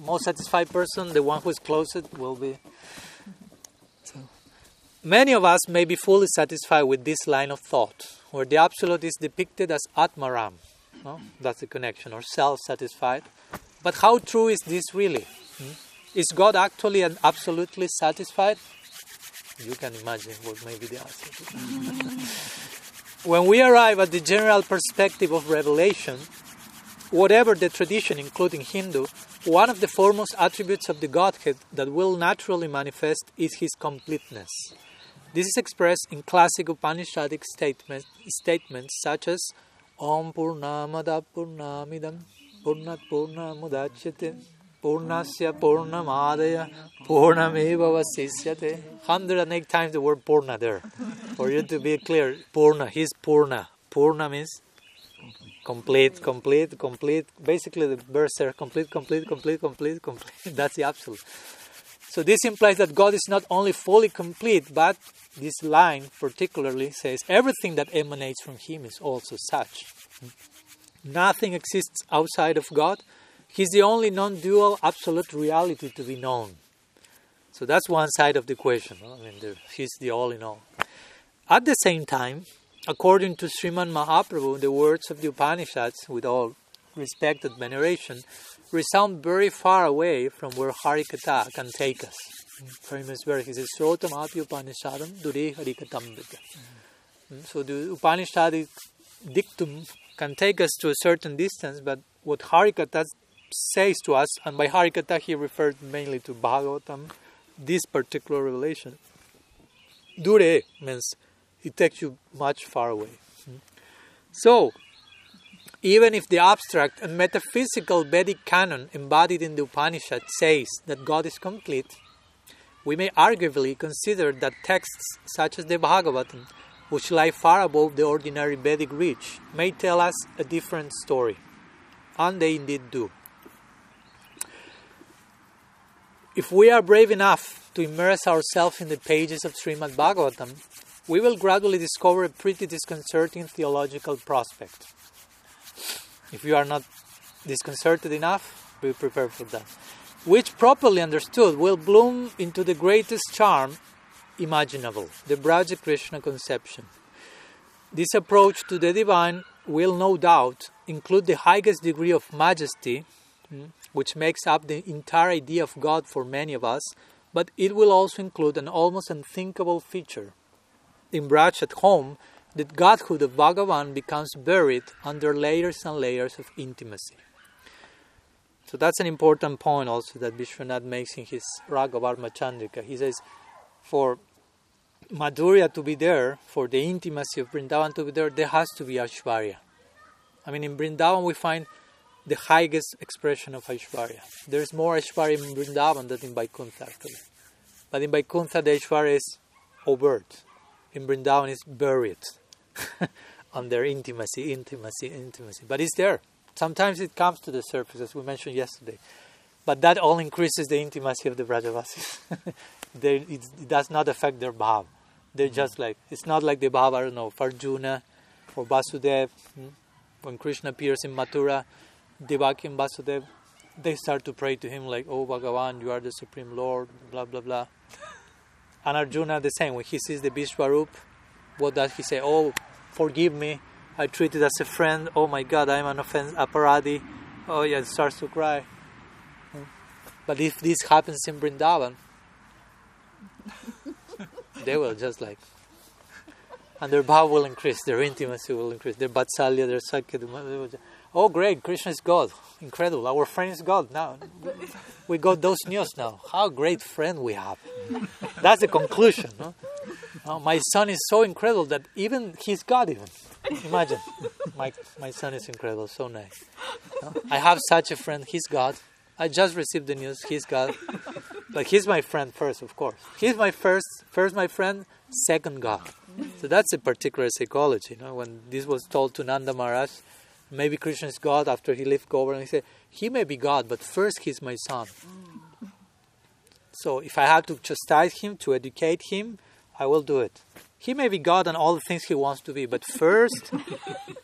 most satisfied person, the one who is closest will be Many of us may be fully satisfied with this line of thought, where the absolute is depicted as Atmaram. No? That's the connection, or self satisfied. But how true is this really? Hmm? Is God actually and absolutely satisfied? You can imagine what may be the answer. when we arrive at the general perspective of revelation, whatever the tradition, including Hindu, one of the foremost attributes of the Godhead that will naturally manifest is his completeness. This is expressed in classic Upanishadic statement, statements such as Om Purnamada Purnamidam Purnat Purnamudachyate Purnasya Purnamadaya Purnameva Vasisyate 108 times the word Purna there. For you to be clear, Purna, he's Purna. Purna means complete, complete, complete. Basically, the verse there complete, complete, complete, complete, complete. That's the absolute. So this implies that God is not only fully complete, but this line particularly says everything that emanates from Him is also such. Nothing exists outside of God. He's the only non dual absolute reality to be known. So that's one side of the equation. I mean, the, He's the all in all. At the same time, according to Sriman Mahaprabhu, the words of the Upanishads, with all respect veneration, resound very far away from where Harikatha can take us. Famous verse, he says, Shrotam api Upanishadam dure Harikatam mm, So the Upanishadic dictum can take us to a certain distance, but what Harikatha says to us, and by Harikatha he referred mainly to Bhagavatam, this particular revelation, dure means it takes you much far away. Mm. So, even if the abstract and metaphysical Vedic canon embodied in the Upanishad says that God is complete, we may arguably consider that texts such as the Bhagavatam, which lie far above the ordinary Vedic reach, may tell us a different story. And they indeed do. If we are brave enough to immerse ourselves in the pages of Srimad Bhagavatam, we will gradually discover a pretty disconcerting theological prospect. If you are not disconcerted enough, be prepared for that. Which, properly understood, will bloom into the greatest charm imaginable, the Braja Krishna conception. This approach to the divine will no doubt include the highest degree of majesty, mm, which makes up the entire idea of God for many of us, but it will also include an almost unthinkable feature. In Braj at home, the godhood of Bhagavan becomes buried under layers and layers of intimacy. So that's an important point also that Vishwanath makes in his Raga Vartma Chandrika. He says, for Madhurya to be there, for the intimacy of Vrindavan to be there, there has to be Aishwarya. I mean, in Vrindavan we find the highest expression of Aishwarya. There is more Aishwarya in Vrindavan than in Vaikuntha actually. But in Vaikuntha the Aishwarya is overt. In Vrindavan it's buried under intimacy, intimacy, intimacy. But it's there. Sometimes it comes to the surface, as we mentioned yesterday. But that all increases the intimacy of the Brajavasis. it, it, does not affect their bhav. They're just like, it's not like the bhav, I don't know, for Arjuna or Vasudev. Hmm? When Krishna appears in Mathura, Devaki and Vasudev, they start to pray to him like, Oh Bhagavan, you are the Supreme Lord, blah, blah, blah. And Arjuna the same. When he sees the Vishwarup, what does he say? Oh, forgive me. I treated as a friend. Oh my God, I'm an offense, aparadi. Oh yeah, starts to cry. But if this happens in Brindavan, they will just like, and their bhav will increase, their intimacy will increase, their vatsalya, their sakya. Oh, great, Krishna is God. Incredible. Our friend is God. Now, we got those news now. How great friend we have. That's the conclusion. No? Oh, my son is so incredible that even he's God, even. Imagine. My, my son is incredible, so nice. No? I have such a friend, he's God. I just received the news, he's God. But he's my friend first, of course. He's my first, first my friend, second God. So that's a particular psychology. You know? When this was told to Nanda Maharaj, maybe Krishna is God after he left Govardhan, he said, he may be God, but first he's my son. So if I have to chastise him, to educate him, I will do it. He may be God and all the things he wants to be, but first,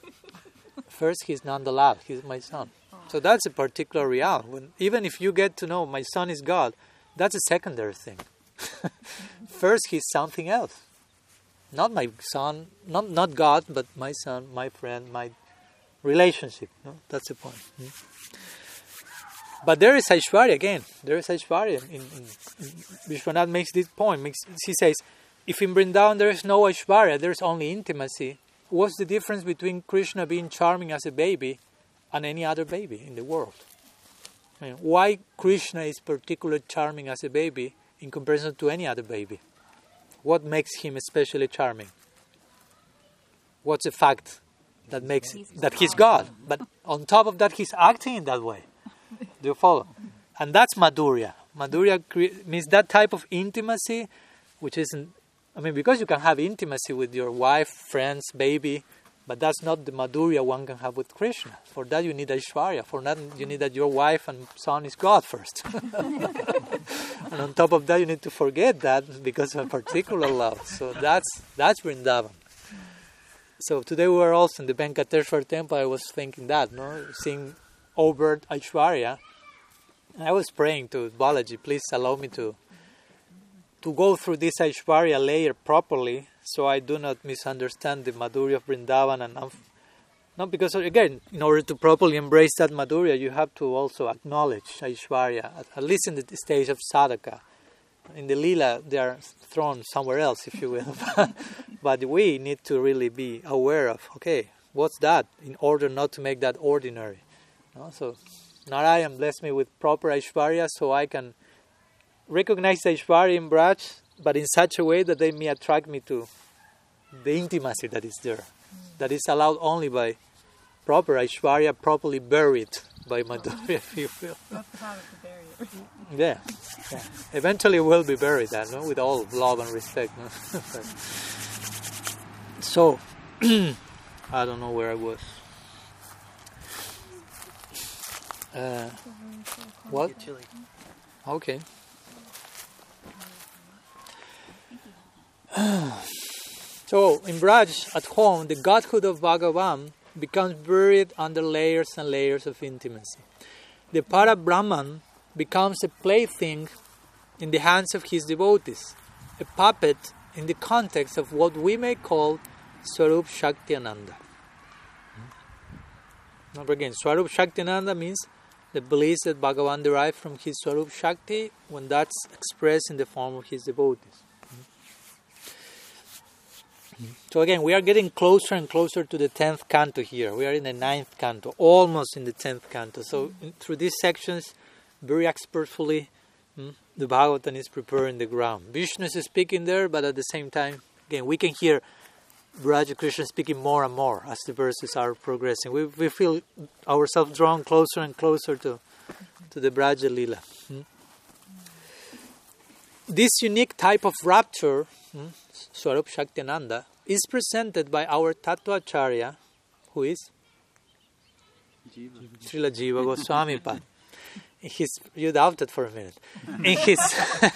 first he's Nandalal, he's my son. So that's a particular real. When, even if you get to know my son is God, that's a secondary thing. first he's something else. Not my son, not, not God, but my son, my friend, my relationship. No? That's the point. Hmm? But there is Aishwarya again. There is Aishwarya. In, in, Vishwanath makes this point. Makes, he says, if in Vrindavan there is no Aishwarya, there is only intimacy, what's the difference between Krishna being charming as a baby and any other baby in the world? I mean, why Krishna is particularly charming as a baby in comparison to any other baby? What makes him especially charming? What's the fact that makes that he's God? But on top of that, he's acting in that way. Do you follow? And that's Madhurya. Madhurya means that type of intimacy, which isn't I mean, because you can have intimacy with your wife, friends, baby, but that's not the madhurya one can have with Krishna. For that, you need Aishwarya. For that, you need that your wife and son is God first. and on top of that, you need to forget that because of a particular love. So that's that's Vrindavan. So today we were also in the Venkateshwar temple. I was thinking that, no, seeing overt Aishwarya. I was praying to Balaji, please allow me to to go through this Aishwarya layer properly so I do not misunderstand the Madhurya of Vrindavan and um, not because again in order to properly embrace that Madhurya you have to also acknowledge Aishwarya at, at least in the stage of sadhaka in the lila they are thrown somewhere else if you will but we need to really be aware of okay what's that in order not to make that ordinary no? so Narayan bless me with proper Aishwarya so I can recognize Aishwarya in Braj, but in such a way that they may attract me to the intimacy that is there, that is allowed only by proper Aishwarya, properly buried by Madhurya, if you will. Yeah, yeah. Eventually will be buried, that, no? with all love and respect. No? so, I don't know where I was. Uh, what? Okay. so in Braj at home, the godhood of Bhagavan becomes buried under layers and layers of intimacy. The Para Brahman becomes a plaything in the hands of his devotees, a puppet in the context of what we may call Swarup Shakti Ananda. Hmm? Now again, Swarup Shakti Ananda means the bliss that Bhagavan derived from his Swarup Shakti when that's expressed in the form of his devotees. Hmm? Hmm? So again, we are getting closer and closer to the tenth canto here. We are in the ninth canto, almost in the tenth canto. So in, through these sections, very expertfully, mm, the Bhagavatam is preparing the ground. Vishnu is speaking there, but at the same time, again, we can hear Braja Krishna speaking more and more as the verses are progressing. We, we feel ourselves drawn closer and closer to, to the Braja Lila. Hmm? This unique type of rapture, hmm, Swarup Shaktinanda, is presented by our Tattvacharya, who is Jiva. Srila Jiva Goswami Pad. His, you doubted for a minute. In his,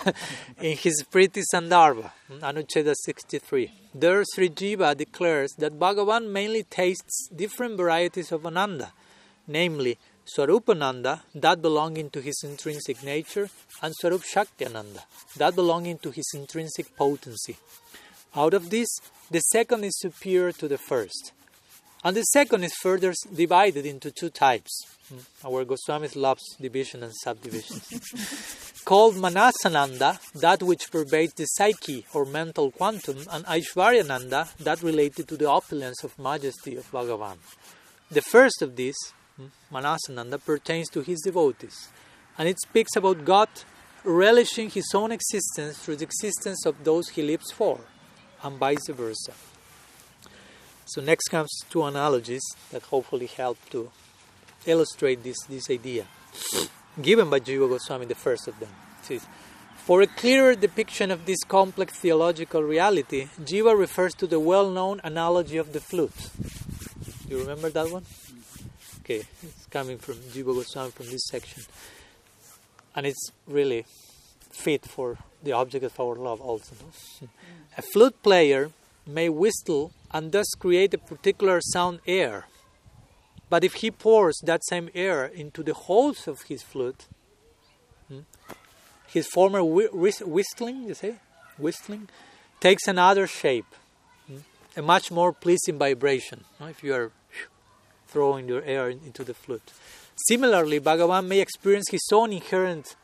in his Priti Sandarbha, Anucheda 63, there Sri Jiva declares that Bhagavan mainly tastes different varieties of Ananda, namely Swarupananda, that belonging to his intrinsic nature, and Swarup Shakti Ananda, that belonging to his intrinsic potency. Out of this, the second is superior to the first. And the second is further divided into two types. Mm, Our Goswamis loves division and subdivisions. Called Manasananda, that which pervades the psyche or mental quantum, and Aishwaryananda, that related to the opulence of majesty of Bhagavan. The first of these, mm, Manasananda, pertains to his devotees, and it speaks about God relishing his own existence through the existence of those he lives for, and vice versa. So next comes two analogies that hopefully help to illustrate this, this idea, hmm. given by Jiva Goswami, the first of them. Says, For a clearer depiction of this complex theological reality, Jiva refers to the well-known analogy of the flute. You remember that one? Okay, it's coming from Jiva Goswami from this section, and it's really fit for the object of our love also. no? Hmm. A flute player may whistle and thus create a particular sound air. But if he pours that same air into the holes of his flute, hmm, his former whistling, you say, whistling, takes another shape, hmm, a much more pleasing vibration. If you are throwing your air into the flute. Similarly, Bhagavan may experience his own inherent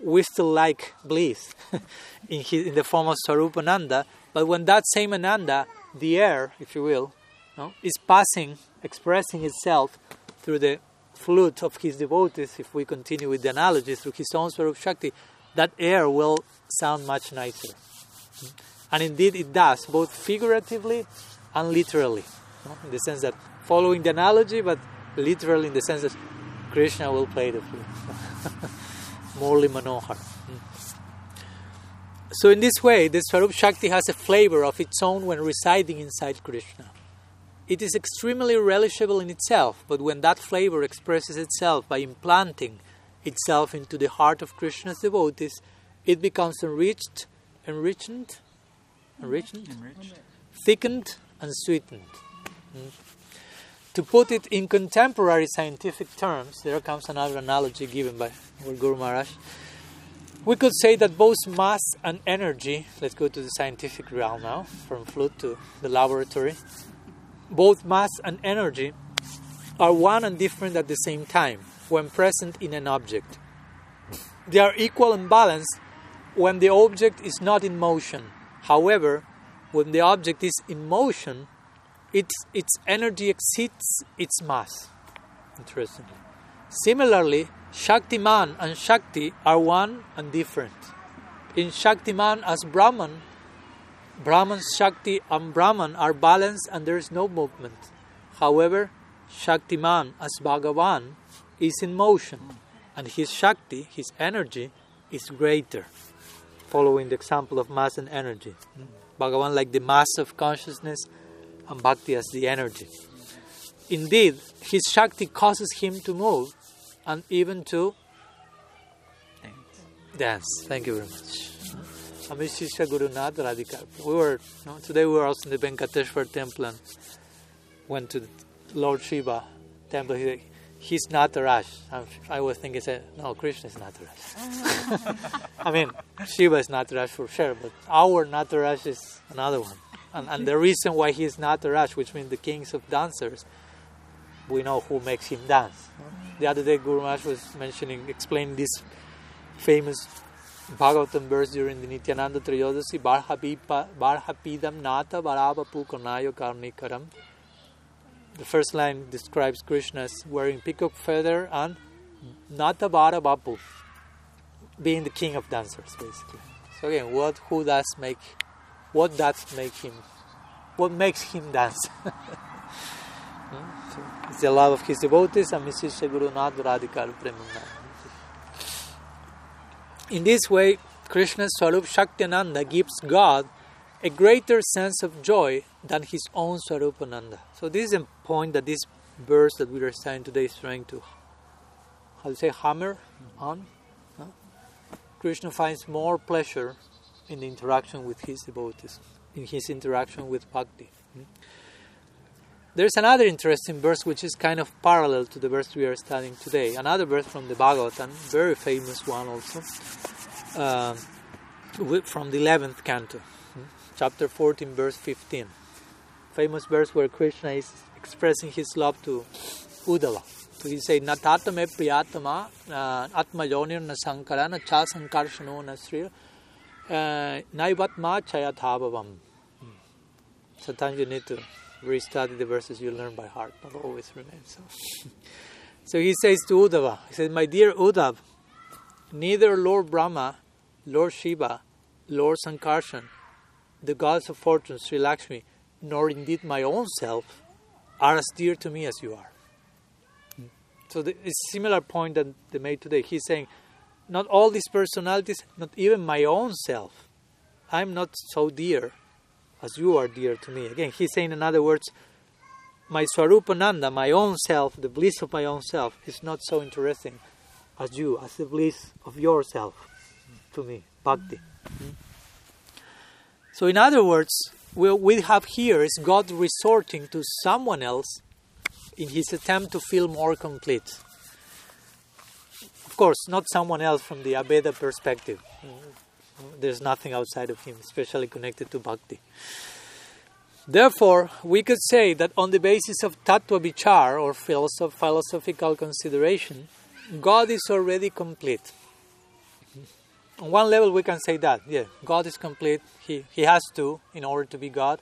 whistle-like bliss in, his, in the form of Swarupananda. but when that same Ananda, the air, if you will, no, is passing, expressing itself through the flute of his devotees, if we continue with the analogy, through his own Swarup Shakti, that air will sound much nicer. And indeed it does, both figuratively and literally, no? in the sense that following the analogy, but literally in the sense that Krishna will play the flute. Murli Manohar. So, in this way, the Swarup Shakti has a flavor of its own when residing inside Krishna. It is extremely relishable in itself, but when that flavor expresses itself by implanting itself into the heart of Krishna's devotees, it becomes enriched, enriched, enriched, Enriched. thickened, and sweetened. Mm. To put it in contemporary scientific terms, there comes another analogy given by Guru Maharaj. We could say that both mass and energy, let's go to the scientific realm now, from flute to the laboratory, both mass and energy are one and different at the same time when present in an object. They are equal and balanced when the object is not in motion. However, when the object is in motion, its, its energy exceeds its mass. Interestingly. Similarly, Shaktiman and Shakti are one and different. In Shaktiman as Brahman, Brahman's Shakti and Brahman are balanced and there is no movement. However, Shaktiman as Bhagavan is in motion and his Shakti, his energy, is greater. Following the example of mass and energy. Hmm. Bhagavan like the mass of consciousness and Bhakti as the energy. Indeed, his Shakti causes him to move and even to dance. Thank you very much. Amishisha Guru Nath Radhika. We were today we were also in the Venkateshwar temple and went to Lord Shiva temple. He, he's Nataraj. I'm, I was thinking, said, no, Krishna is Nataraj. I mean, Shiva is Nataraj for sure, but our Nataraj is another one. And, and the reason why he is not Nataraj, which means the kings of dancers, we know who makes him dance. The other day, Guru Maharaj was mentioning, explaining this famous Bhagavatam verse during the Nityananda Triyodasi, Barhabipa Barhapidam Nata Varavapu Karnayo Karnikaram. The first line describes Krishna as wearing peacock feather and Nata Varavapu, being the king of dancers, basically. So again, what who does make, what does make him, what makes him dance? Hmm? it's the love of his devotees and Mrs. Guru Radhikar. In this way, Krishna's Swarup Shaktinanda gives God a greater sense of joy than his own Swarupananda. So this is a point that this verse that we are studying today is trying to, how to say, hammer on. Krishna finds more pleasure in the interaction with his devotees, in his interaction with bhakti. Hmm? There's another interesting verse which is kind of parallel to the verse we are studying today. Another verse from the Bhagavatam, very famous one also, uh, from the 11th canto, hmm, chapter 14, verse 15. Famous verse where Krishna is expressing his love to Uddhava. So he says, Natatame priyatama atma yonir na sankara na cha sankarshano na sri uh, naivatma chayathabavam. Hmm. Sometimes you need to restudy the verses you learn by heart, not always remain so. so he says to Uddhava, he says, My dear Uddhav, neither Lord Brahma, Lord Shiva, Lord Sankarshan, the gods of fortune, Sri Lakshmi, nor indeed my own self are as dear to me as you are. So the, it's a similar point that they made today. He's saying, not all these personalities, not even my own self, I'm not so dear as you are dear to me. Again, he's saying, in other words, my Swarupananda, my own self, the bliss of my own self, is not so interesting as you, as the bliss of yourself to me, bhakti. So, in other words, what we have here is God resorting to someone else in his attempt to feel more complete. Course, not someone else from the Abheda perspective. There's nothing outside of him, especially connected to bhakti. Therefore, we could say that on the basis of tattva vichar or philosophical consideration, God is already complete. On one level, we can say that, yeah, God is complete. He, he has to in order to be God.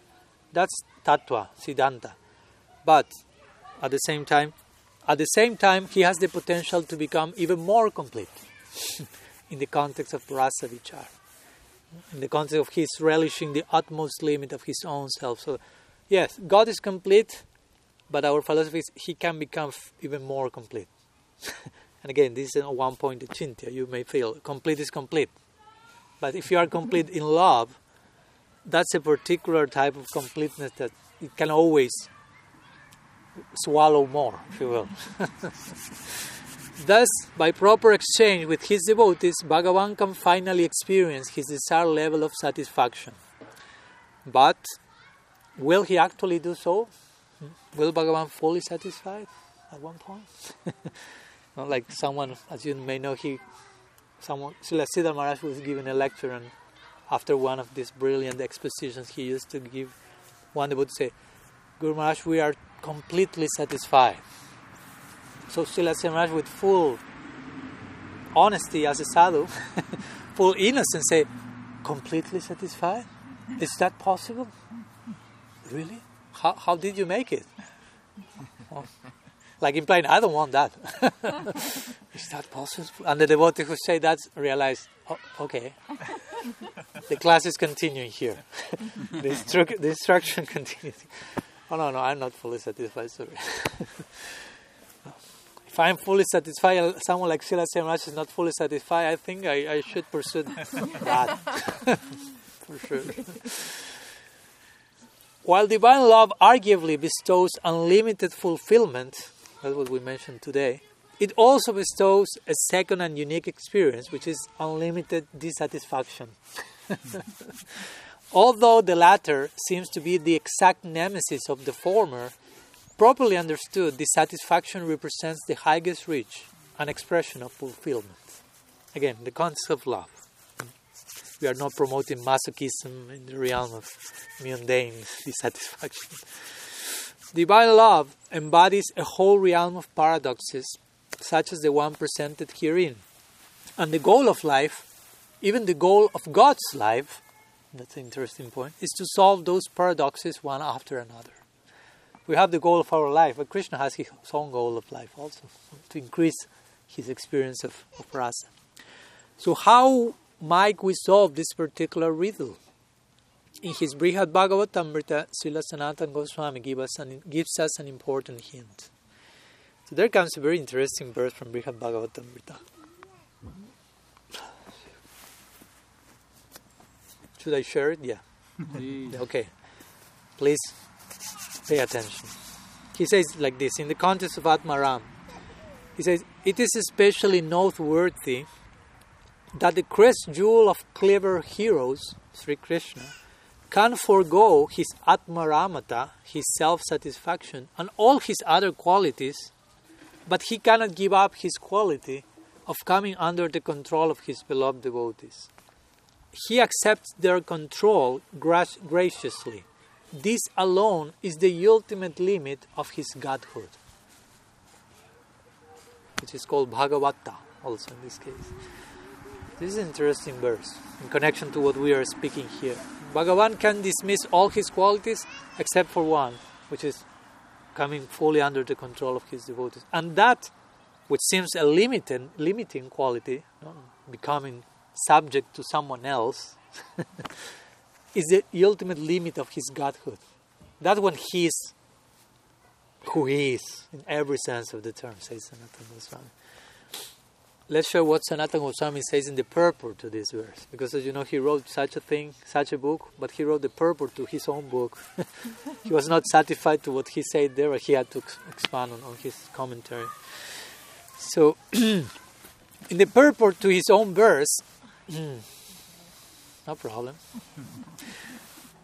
That's tattva, siddhanta. But at the same time, at the same time, he has the potential to become even more complete in the context of rasa in the context of his relishing the utmost limit of his own self. So, yes, God is complete, but our philosophy is he can become even more complete. and again, this is a one point chintya. You may feel complete is complete. But if you are complete in love, that's a particular type of completeness that it can always swallow more, if you will. Thus, by proper exchange with his devotees, Bhagavan can finally experience his desired level of satisfaction. But will he actually do so? Will Bhagavan fully satisfied at one point? Not like someone, as you may know, he, someone, Srila Maharaj was giving a lecture, and after one of these brilliant expositions, he used to give one devotee say, Guru Maharaj, we are completely satisfied. So Srila Maharaj with full honesty as a sadhu, full innocence say, completely satisfied? Is that possible? Really? How, how did you make it? Well, like implying, I don't want that. Is that possible? And the devotee who say that realize, oh, okay, the class is continuing here. the, instru- the instruction continues. Oh no, no, I'm not fully satisfied. Sorry if I'm fully satisfied, uh, someone like Srila Maharaj is not fully satisfied, I think I, I should pursue that. For sure. While divine love arguably bestows unlimited fulfillment, that's what we mentioned today, it also bestows a second and unique experience, which is unlimited dissatisfaction. Although the latter seems to be the exact nemesis of the former, Properly understood, dissatisfaction represents the highest reach, an expression of fulfillment. Again, the concept of love. We are not promoting masochism in the realm of mundane dissatisfaction. Divine love embodies a whole realm of paradoxes, such as the one presented herein. And the goal of life, even the goal of God's life, that's an interesting point, is to solve those paradoxes one after another. We have the goal of our life, but Krishna has his own goal of life also, to increase his experience of, of rasa. So, how might we solve this particular riddle? In his Brihad Bhagavatamrita, Srila Sanatana Goswami give us an, gives us an important hint. So there comes a very interesting verse from Brihad Bhagavatamrita. Should I share it? Yeah. Okay. Please pay attention. He says like this in the context of Atmaram. He says, It is especially noteworthy that the crest jewel of clever heroes, Sri Krishna, can forego his atmaramata, his self satisfaction, and all his other qualities, but he cannot give up his quality of coming under the control of his beloved devotees. He accepts their control graciously. This alone is the ultimate limit of his godhood, which is called Bhagavata, also in this case. This is an interesting verse in connection to what we are speaking here. Bhagavan can dismiss all his qualities except for one, which is coming fully under the control of his devotees. And that, which seems a limited, limiting quality, becoming subject to someone else, is the ultimate limit of his godhood. That when he is who he is in every sense of the term, says Sanatana Goswami. Let's share what Sanatana Goswami says in the purport to this verse. Because as you know, he wrote such a thing, such a book, but he wrote the purport to his own book. he was not satisfied to what he said there, he had to expand on, on his commentary. So, in the purport to his own verse, no problem.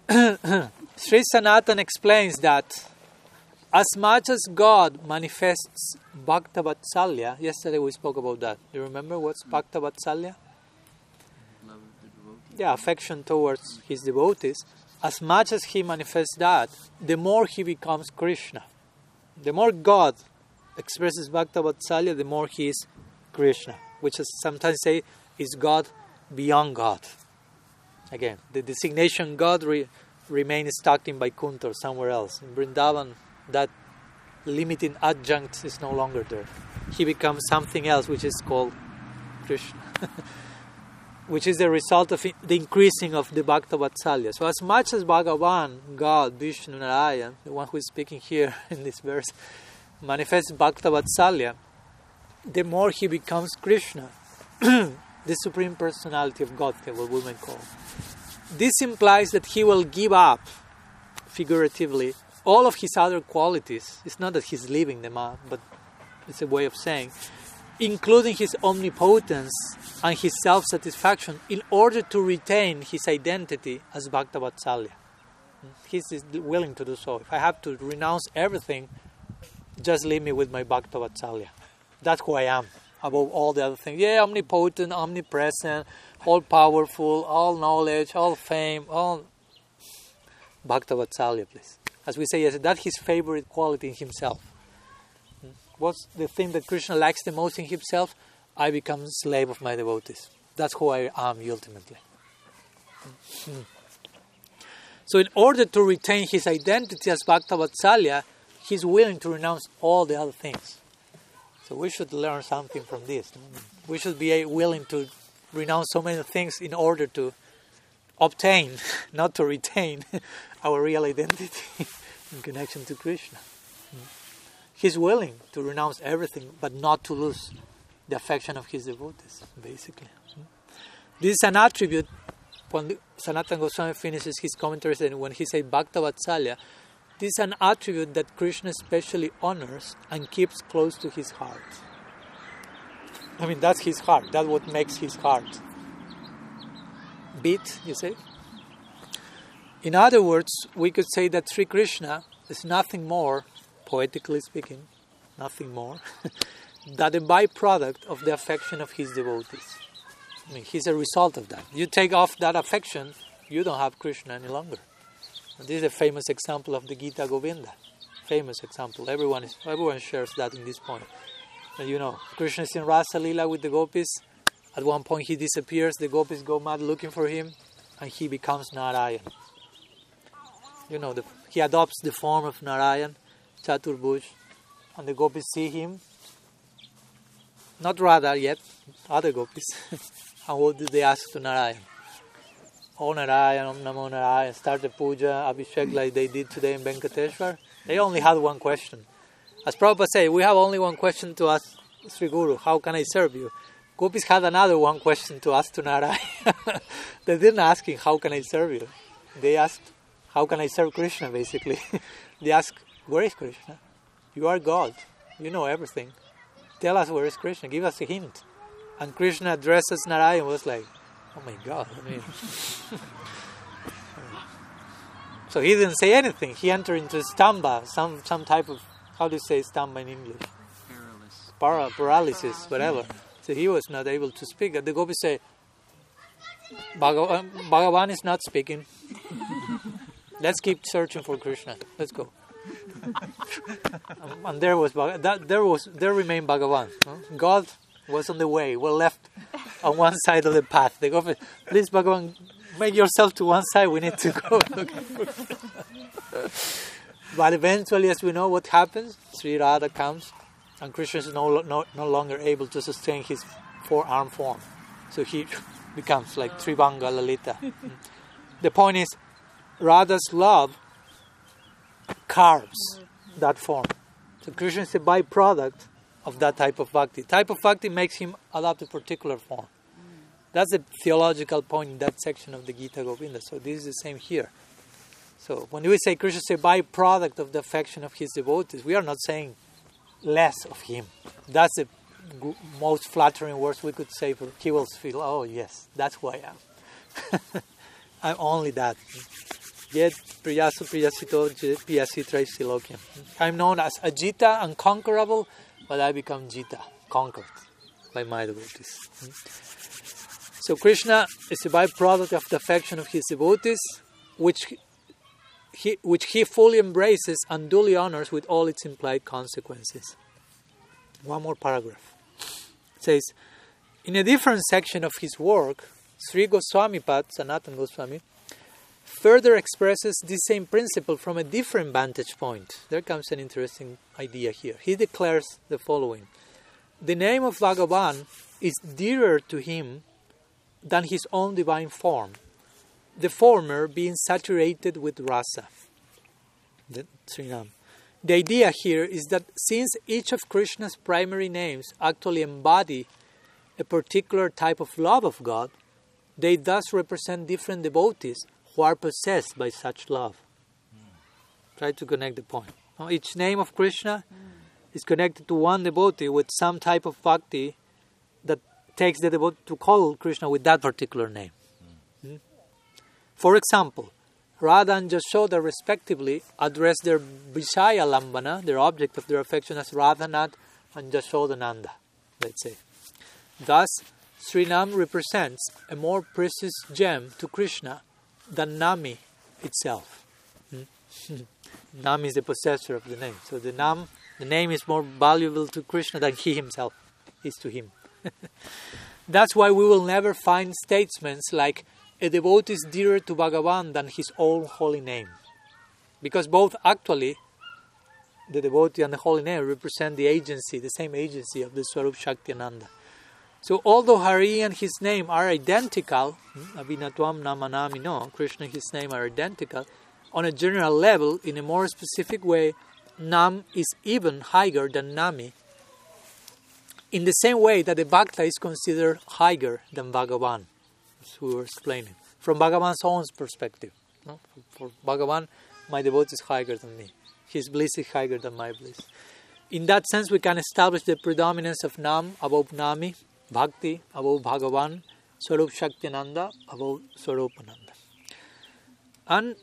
Sri Sanatan explains that as much as God manifests Bhakta Vatsalya, yesterday we spoke about that. Do you remember what's Bhakta Vatsalya? The. Yeah, affection towards his devotees. As much as he manifests that, the more he becomes Krishna. The more God expresses Bhakta Vatsalya, the more he is Krishna, which is sometimes say is God beyond God. Again, the designation God re- remains stuck in Vaikuntha or somewhere else. In Vrindavan, that limiting adjunct is no longer there. He becomes something else, which is called Krishna, which is the result of the increasing of the Bhakta Vatsalya. So, as much as Bhagavan, God, Vishnu, Narayan, the one who is speaking here in this verse, manifests Bhakta Vatsalya, the more he becomes Krishna, the Supreme Personality of Godhead, what we may call. This implies that he will give up, figuratively, all of his other qualities. It's not that he's leaving them up, but it's a way of saying, including his omnipotence and his self satisfaction, in order to retain his identity as Bhakta Vatsalya. He's willing to do so. If I have to renounce everything, just leave me with my Bhakta Vatsalya. That's who I am, above all the other things. Yeah, omnipotent, omnipresent, all powerful, all knowledge, all fame, all Bhakta Vatsalya, please. As we say, yes, that's his favorite quality in himself. What's the thing that Krishna likes the most in himself? I become slave of my devotees. That's who I am ultimately. So, in order to retain his identity as Bhakta Vatsalya, he's willing to renounce all the other things. So, we should learn something from this. We should be willing to renounce so many things in order to obtain, not to retain, our real identity in connection to Krishna. He's willing to renounce everything, but not to lose the affection of his devotees, basically. This is an attribute when Sanatana Goswami finishes his commentaries and when he says Bhakta Vatsalya, this is an attribute that Krishna especially honors and keeps close to his heart. I mean, that's his heart. That's what makes his heart beat, you see. In other words, we could say that Sri Krishna is nothing more, poetically speaking, nothing more, than a byproduct of the affection of his devotees. I mean, he's a result of that. You take off that affection, you don't have Krishna any longer. This is a famous example of the Gita Govinda, famous example. Everyone is everyone shares that in this point. And you know, Krishna is in Rasa Lila with the gopis. At one point, he disappears. The gopis go mad looking for him, and he becomes Narayan. You know, the, he adopts the form of Narayan, Chaturbuj, and the gopis see him. Not Radha yet, other gopis. and what do they ask to Narayan? Narayan, Om Namo Narayan, start the puja, Abhishek like they did today in Venkateshwar. They only had one question. As Prabhupada said, we have only one question to ask Sri Guru, how can I serve you? Gopis had another one question to ask to Narayan. they didn't ask him, how can I serve you? They asked, how can I serve Krishna, basically. they asked, where is Krishna? You are God. You know everything. Tell us where is Krishna. Give us a hint. And Krishna addresses Narayan was like, oh my God. I mean, so he didn't say anything. He entered into stamba, some some type of how do you say stamba in English? Perilous. Para, paralysis, whatever. So he was not able to speak. The gopis say, Bhagavan, um, Bhagavan is not speaking. Let's keep searching for Krishna. Let's go. Um, and there was that, there was there remained Bhagavan. God was on the way. Well left on one side of the path. The gopis, please Bhagavan, make yourself to one side. We need to go. looking for Krishna." but eventually, as we know, what happens? Sri Radha comes, and Krishna is no, no, no longer able to sustain his four-arm form. So he becomes like Trivanga Lalita. the point is, Radha's love carves that form. So Krishna is a byproduct of that type of bhakti. Type of bhakti makes him adopt a particular form. That's the theological point in that section of the Gita Govinda. So this is the same here. So when we say Krishna is a byproduct of the affection of his devotees, we are not saying less of him. That's the most flattering words we could say for he will feel, oh yes, that's who I am. I'm only that. Yet priyasu priyasito priyasitra silokyam. I'm known as Ajita, unconquerable, but I become Jita, conquered by my devotees. Hmm? So Krishna is a byproduct of the affection of his devotees, which he, which he fully embraces and duly honors with all its implied consequences. One more paragraph. It says, in a different section of his work, Sri Goswami Pad, Sanatan Goswami, further expresses this same principle from a different vantage point. There comes an interesting idea here. He declares the following The name of Bhagavan is dearer to him than his own divine form, the former being saturated with rasa. The, the idea here is that since each of Krishna's primary names actually embody a particular type of love of God, they thus represent different devotees who are possessed by such love. Try to connect the point. Now, each name of Krishna is connected to one devotee with some type of bhakti that takes the devotee to call Krishna with that particular name. Hmm? For example, Radha and Jashoda respectively address their Vishaya Lambana, their object of their affection, as Radhanath and Jashodananda, let's say. Thus, Srinam represents a more precious gem to Krishna than Nami itself. Hmm? Nam is the possessor of the name. So the Nam, the name is more valuable to Krishna than he himself is to him. That's why we will never find statements like a devotee is dearer to Bhagavan than his own holy name. Because both actually, the devotee and the holy name represent the agency, the same agency of the Swarup Shakti-ananda. So although Hari and his name are identical, Abhinatvam Namanami no, Krishna and his name are identical, on a general level, in a more specific way, Nam is even higher than Nami. In the same way that the Bhakta is considered higher than Bhagavan, as we were explaining, from Bhagavan's own perspective. No? For, for Bhagavan, my devotee is higher than me. His bliss is higher than my bliss. In that sense, we can establish the predominance of Nam above Nami, Bhakti above Bhagavan, Swarup Shaktinanda above Swarupananda. And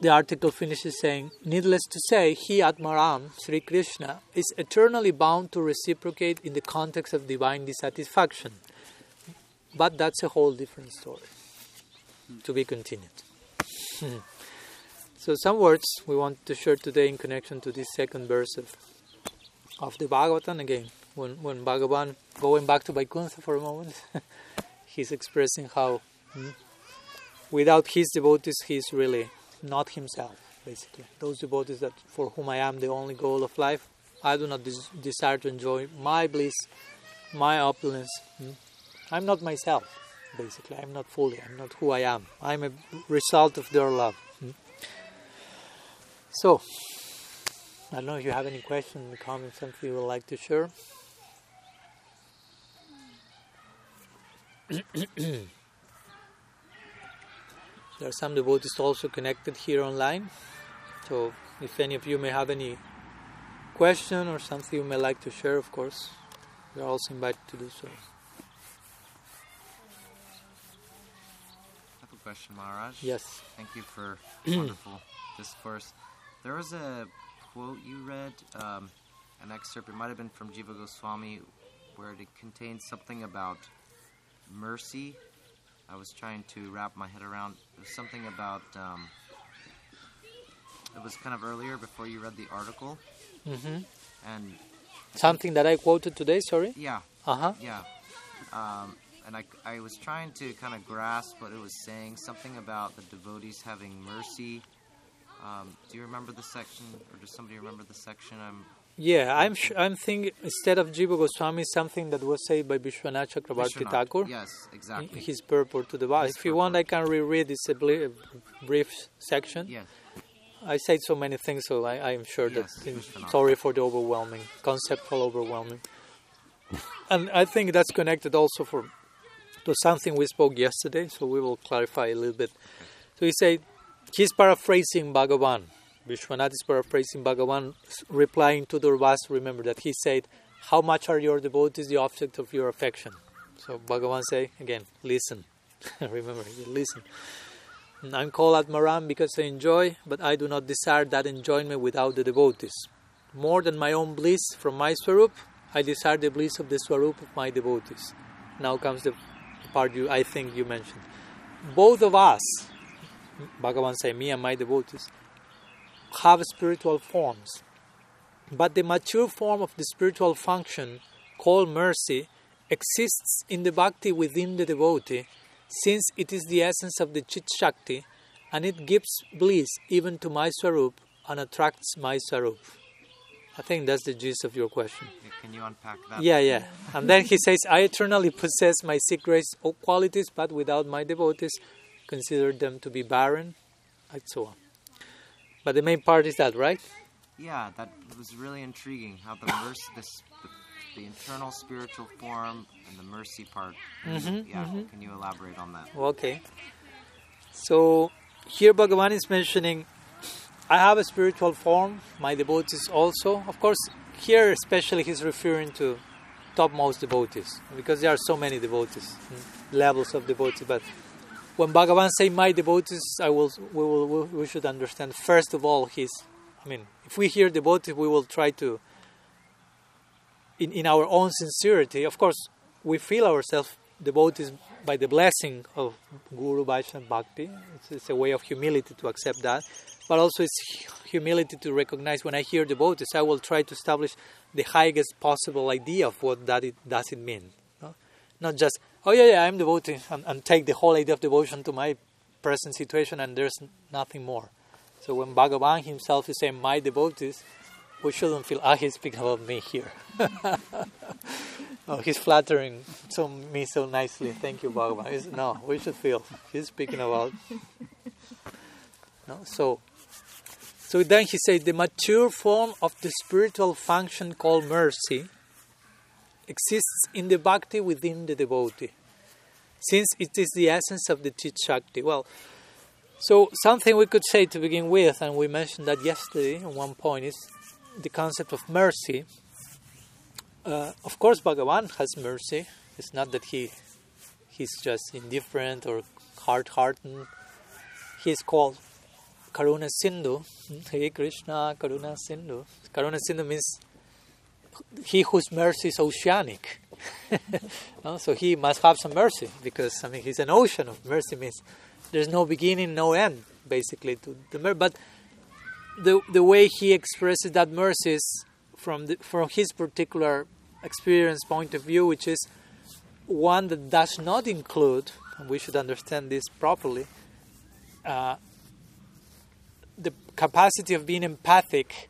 the article finishes saying, Needless to say, he Atmaram, Sri Krishna, is eternally bound to reciprocate in the context of divine dissatisfaction. But that's a whole different story. To be continued. so So some words we want to share today in connection to this second verse of, of the Bhagavatam again. When when Bhagavan going back to Vaikuntha for a moment, he's expressing how hmm, without his devotees he's really not himself, basically. Those devotees that for whom I am the only goal of life, I do not des- desire to enjoy my bliss, my opulence. hmm. I'm not myself, basically. I'm not fully. I'm not who I am. I'm a result of their love. hmm. So, I don't know if you have any questions, comments, something you would like to share. There are some devotees also connected here online. So, if any of you may have any question or something you may like to share, of course, you're also invited to do so. I have a question, Maharaj. Yes. Thank you for wonderful discourse. There was a quote you read, um, an excerpt. It might have been from Jiva Goswami, where it contains something about mercy. I was trying to wrap my head around. Something about. Um, it was kind of earlier before you read the article, Mm-hmm. and Something that I quoted today, sorry? yeah, Uh huh. Yeah. Um, and I, I was trying to kind of grasp what it was saying, something about the devotees having mercy. Um, do you remember the section, or does somebody remember the section? I'm Yeah, I'm sh- I'm thinking instead of Jiva Goswami, something that was said by Vishwanath Chakrabarti Vishwanath. Thakur. Yes, exactly. His purport to the. His If you want, I can reread this a bli- uh, brief section. Yes. I said so many things, so I, am sure Yes, that. Sorry for the overwhelming, conceptual overwhelming. And I think that's connected also for to something we spoke yesterday, so we will clarify a little bit. So he said he's paraphrasing Bhagavan. Vishwanath is paraphrasing Bhagavan, replying to Durvas. Remember that he said, "How much are your devotees the object of your affection?" So Bhagavan say again, "Listen." Remember, listen. I'm called Atmaram because I enjoy, but I do not desire that enjoyment without the devotees. More than my own bliss from my Swarup, I desire the bliss of the Swarup of my devotees. Now comes the part you, I think you mentioned. Both of us, Bhagavan say, me and my devotees, have spiritual forms. But the mature form of the spiritual function, called mercy, exists in the bhakti within the devotee, since it is the essence of the Chit Shakti, and it gives bliss even to my Swarup and attracts my Swarup. I think that's the gist of your question. Can you unpack that? Yeah, yeah. And then he says, I eternally possess my secret qualities, but without my devotees, consider them to be barren, and so on. But the main part is that, right? Yeah, that was really intriguing. How the mercy, this, the, the internal spiritual form, and the mercy part. Mhm, yeah. mhm. Can you elaborate on that? Okay. So here Bhagavan is mentioning I have a spiritual form, my devotees also. Of course, here especially he's referring to topmost devotees because there are so many devotees, mm, levels of devotees. But when Bhagavan say my devotees, I will we will we should understand first of all his. I mean, if we hear devotees, we will try to. In in our own sincerity, of course, we feel ourselves devotees by the blessing of Guru Vaishnava Bhakti. It's, it's a way of humility to accept that, but also it's humility to recognize when I hear devotees, I will try to establish the highest possible idea of what that it, does it mean. No? Not just, oh yeah, yeah, I'm devotee, and, and take the whole idea of devotion to my present situation, and there's nothing more. So when Bhagavan himself is saying my devotees, we shouldn't feel, ah, he's speaking about me here. oh, he's flattering so me so nicely. Thank you, Bhagavan. It's- no, we should feel he's speaking about. No, so. So then he said the mature form of the spiritual function called mercy exists in the bhakti within the devotee, since it is the essence of the Chit Shakti. Well, so something we could say to begin with, and we mentioned that yesterday at one point, is the concept of mercy. Uh, of course, Bhagavan has mercy. It's not that he he's just indifferent or hard-hearted. He's called Karuna Sindhu. Hey Krishna, Karuna Sindhu. Karuna Sindhu means he whose mercy is oceanic. No? So he must have some mercy because I mean he's an ocean of mercy means there's no beginning, no end, basically to the mer- but the the way he expresses that mercy is from the, from his particular experience point of view, which is one that does not include, and we should understand this properly, uh, the capacity of being empathic,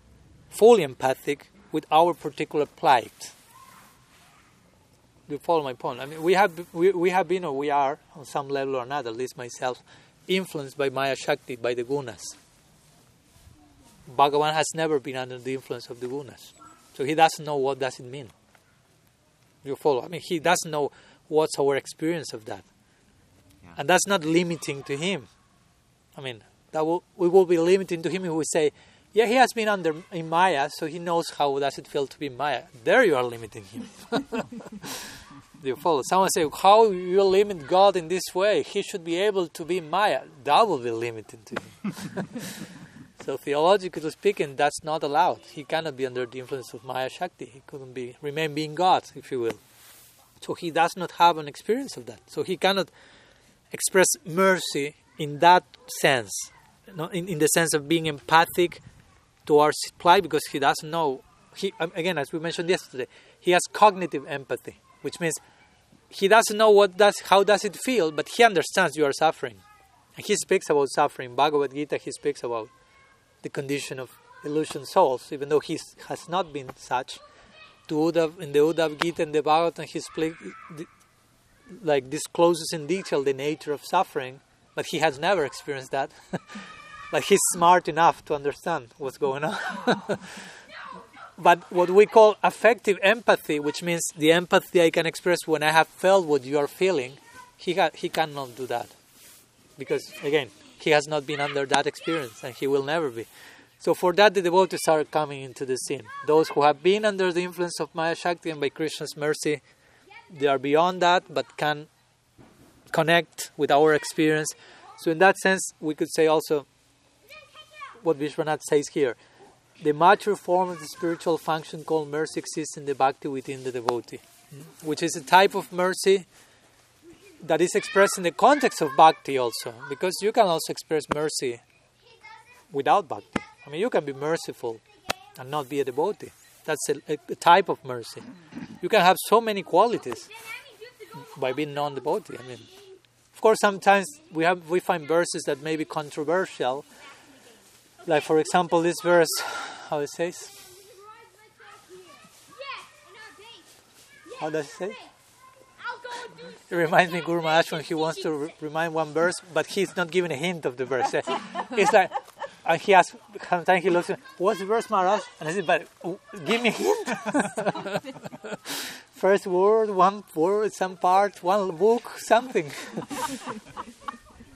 fully empathic with our particular plight. You follow my point? I mean, we have we, we have been or we are on some level or another, at least myself, influenced by Maya Shakti, by the gunas. Bhagavan has never been under the influence of the gunas, so he doesn't know what does it mean. You follow? I mean, he doesn't know what's our experience of that, Yeah. and that's not limiting to him. I mean, that will, we will be limiting to him if we say, yeah, he has been under in Maya, so he knows how does it feel to be Maya. There you are limiting him. You follow? Someone say, how you limit God in this way? He should be able to be Maya. That will be limiting to him. so theologically speaking, that's not allowed. He cannot be under the influence of Maya Shakti. He couldn't be remain being God, if you will. So he does not have an experience of that. So he cannot express mercy in that sense, in, in the sense of being empathic towards plight because he doesn't know. He um, again, as we mentioned yesterday, he has cognitive empathy, which means he doesn't know what does how does it feel, but he understands you are suffering, and he speaks about suffering. Bhagavad Gita, he speaks about the condition of illusion souls, even though he has not been such. To Uddhav, in the Uddhav Gita and the Bhagavatam, he speaks like discloses in detail the nature of suffering, but he has never experienced that. like he's smart enough to understand what's going on. but what we call affective empathy, which means the empathy I can express when I have felt what you are feeling, he ha- he cannot do that because again he has not been under that experience and he will never be. So for that the devotees are coming into the scene. Those who have been under the influence of Maya Shakti and by Krishna's mercy, they are beyond that but can connect with our experience. So in that sense, we could say also what Vishwanath says here. The mature form of the spiritual function called mercy exists in the bhakti within the devotee, which is a type of mercy that is expressed in the context of bhakti also, because you can also express mercy without bhakti. I mean, you can be merciful and not be a devotee. That's a, a, type of mercy. You can have so many qualities by being non-devotee. I mean, of course, sometimes we have we find verses that may be controversial. Like, for example, this verse, how it says. How does it say? It reminds me, Guru Maharaj, when he wants to re- remind one verse, but he's not giving a hint of the verse. It's like, and he asks, sometimes he looks, what's the verse, Maharaj? And I said, but give me a hint. First word, one word, some part, one book, something.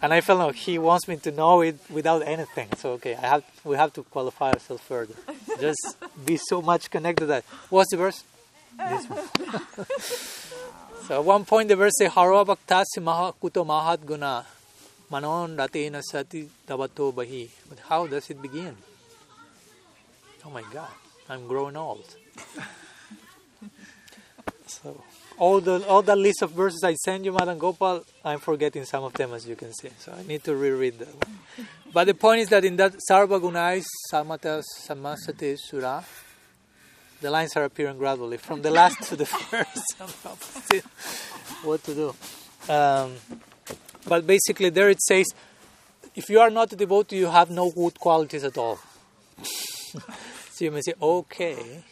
and I felt like he wants me to know it without anything. So okay, I have we have to qualify ourselves further. Just be so much connected that. What's the verse? This one. so at one point the verse says, Harva bhaktasi maha kuto mahat guna manon ratena sati tavato bahi. But how does it begin? Oh my God, I'm growing old. so all the all that list of verses I send you, Madan Gopal, I'm forgetting some of them as you can see. So I need to reread that one. But the point is that in that Sarva Gunais Samata Samasate Sura, the lines are appearing gradually from the last to the first. what to do? Um, but basically, there it says, if you are not a devotee, you have no good qualities at all. so you may say, okay.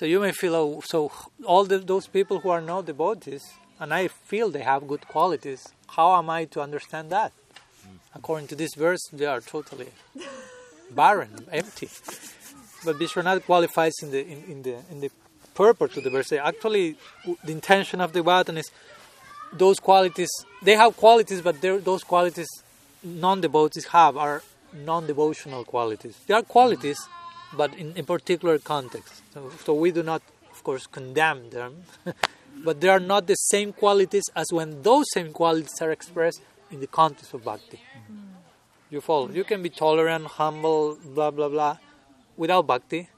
So you may feel, oh, so all the, those people who are not devotees, and I feel they have good qualities, how am I to understand that? Mm. According to this verse, they are totally barren, empty. But Vishwanath qualifies in the in, in the in the purport to the verse. Actually, the intention of the Bhagavatam is those qualities. They have qualities, but those qualities non-devotees have are non-devotional qualities. They are qualities, mm. But in a particular context. So, so we do not, of course, condemn them, but they are not the same qualities as when those same qualities are expressed in the context of bhakti. You follow? You can be tolerant, humble, blah blah blah, without bhakti,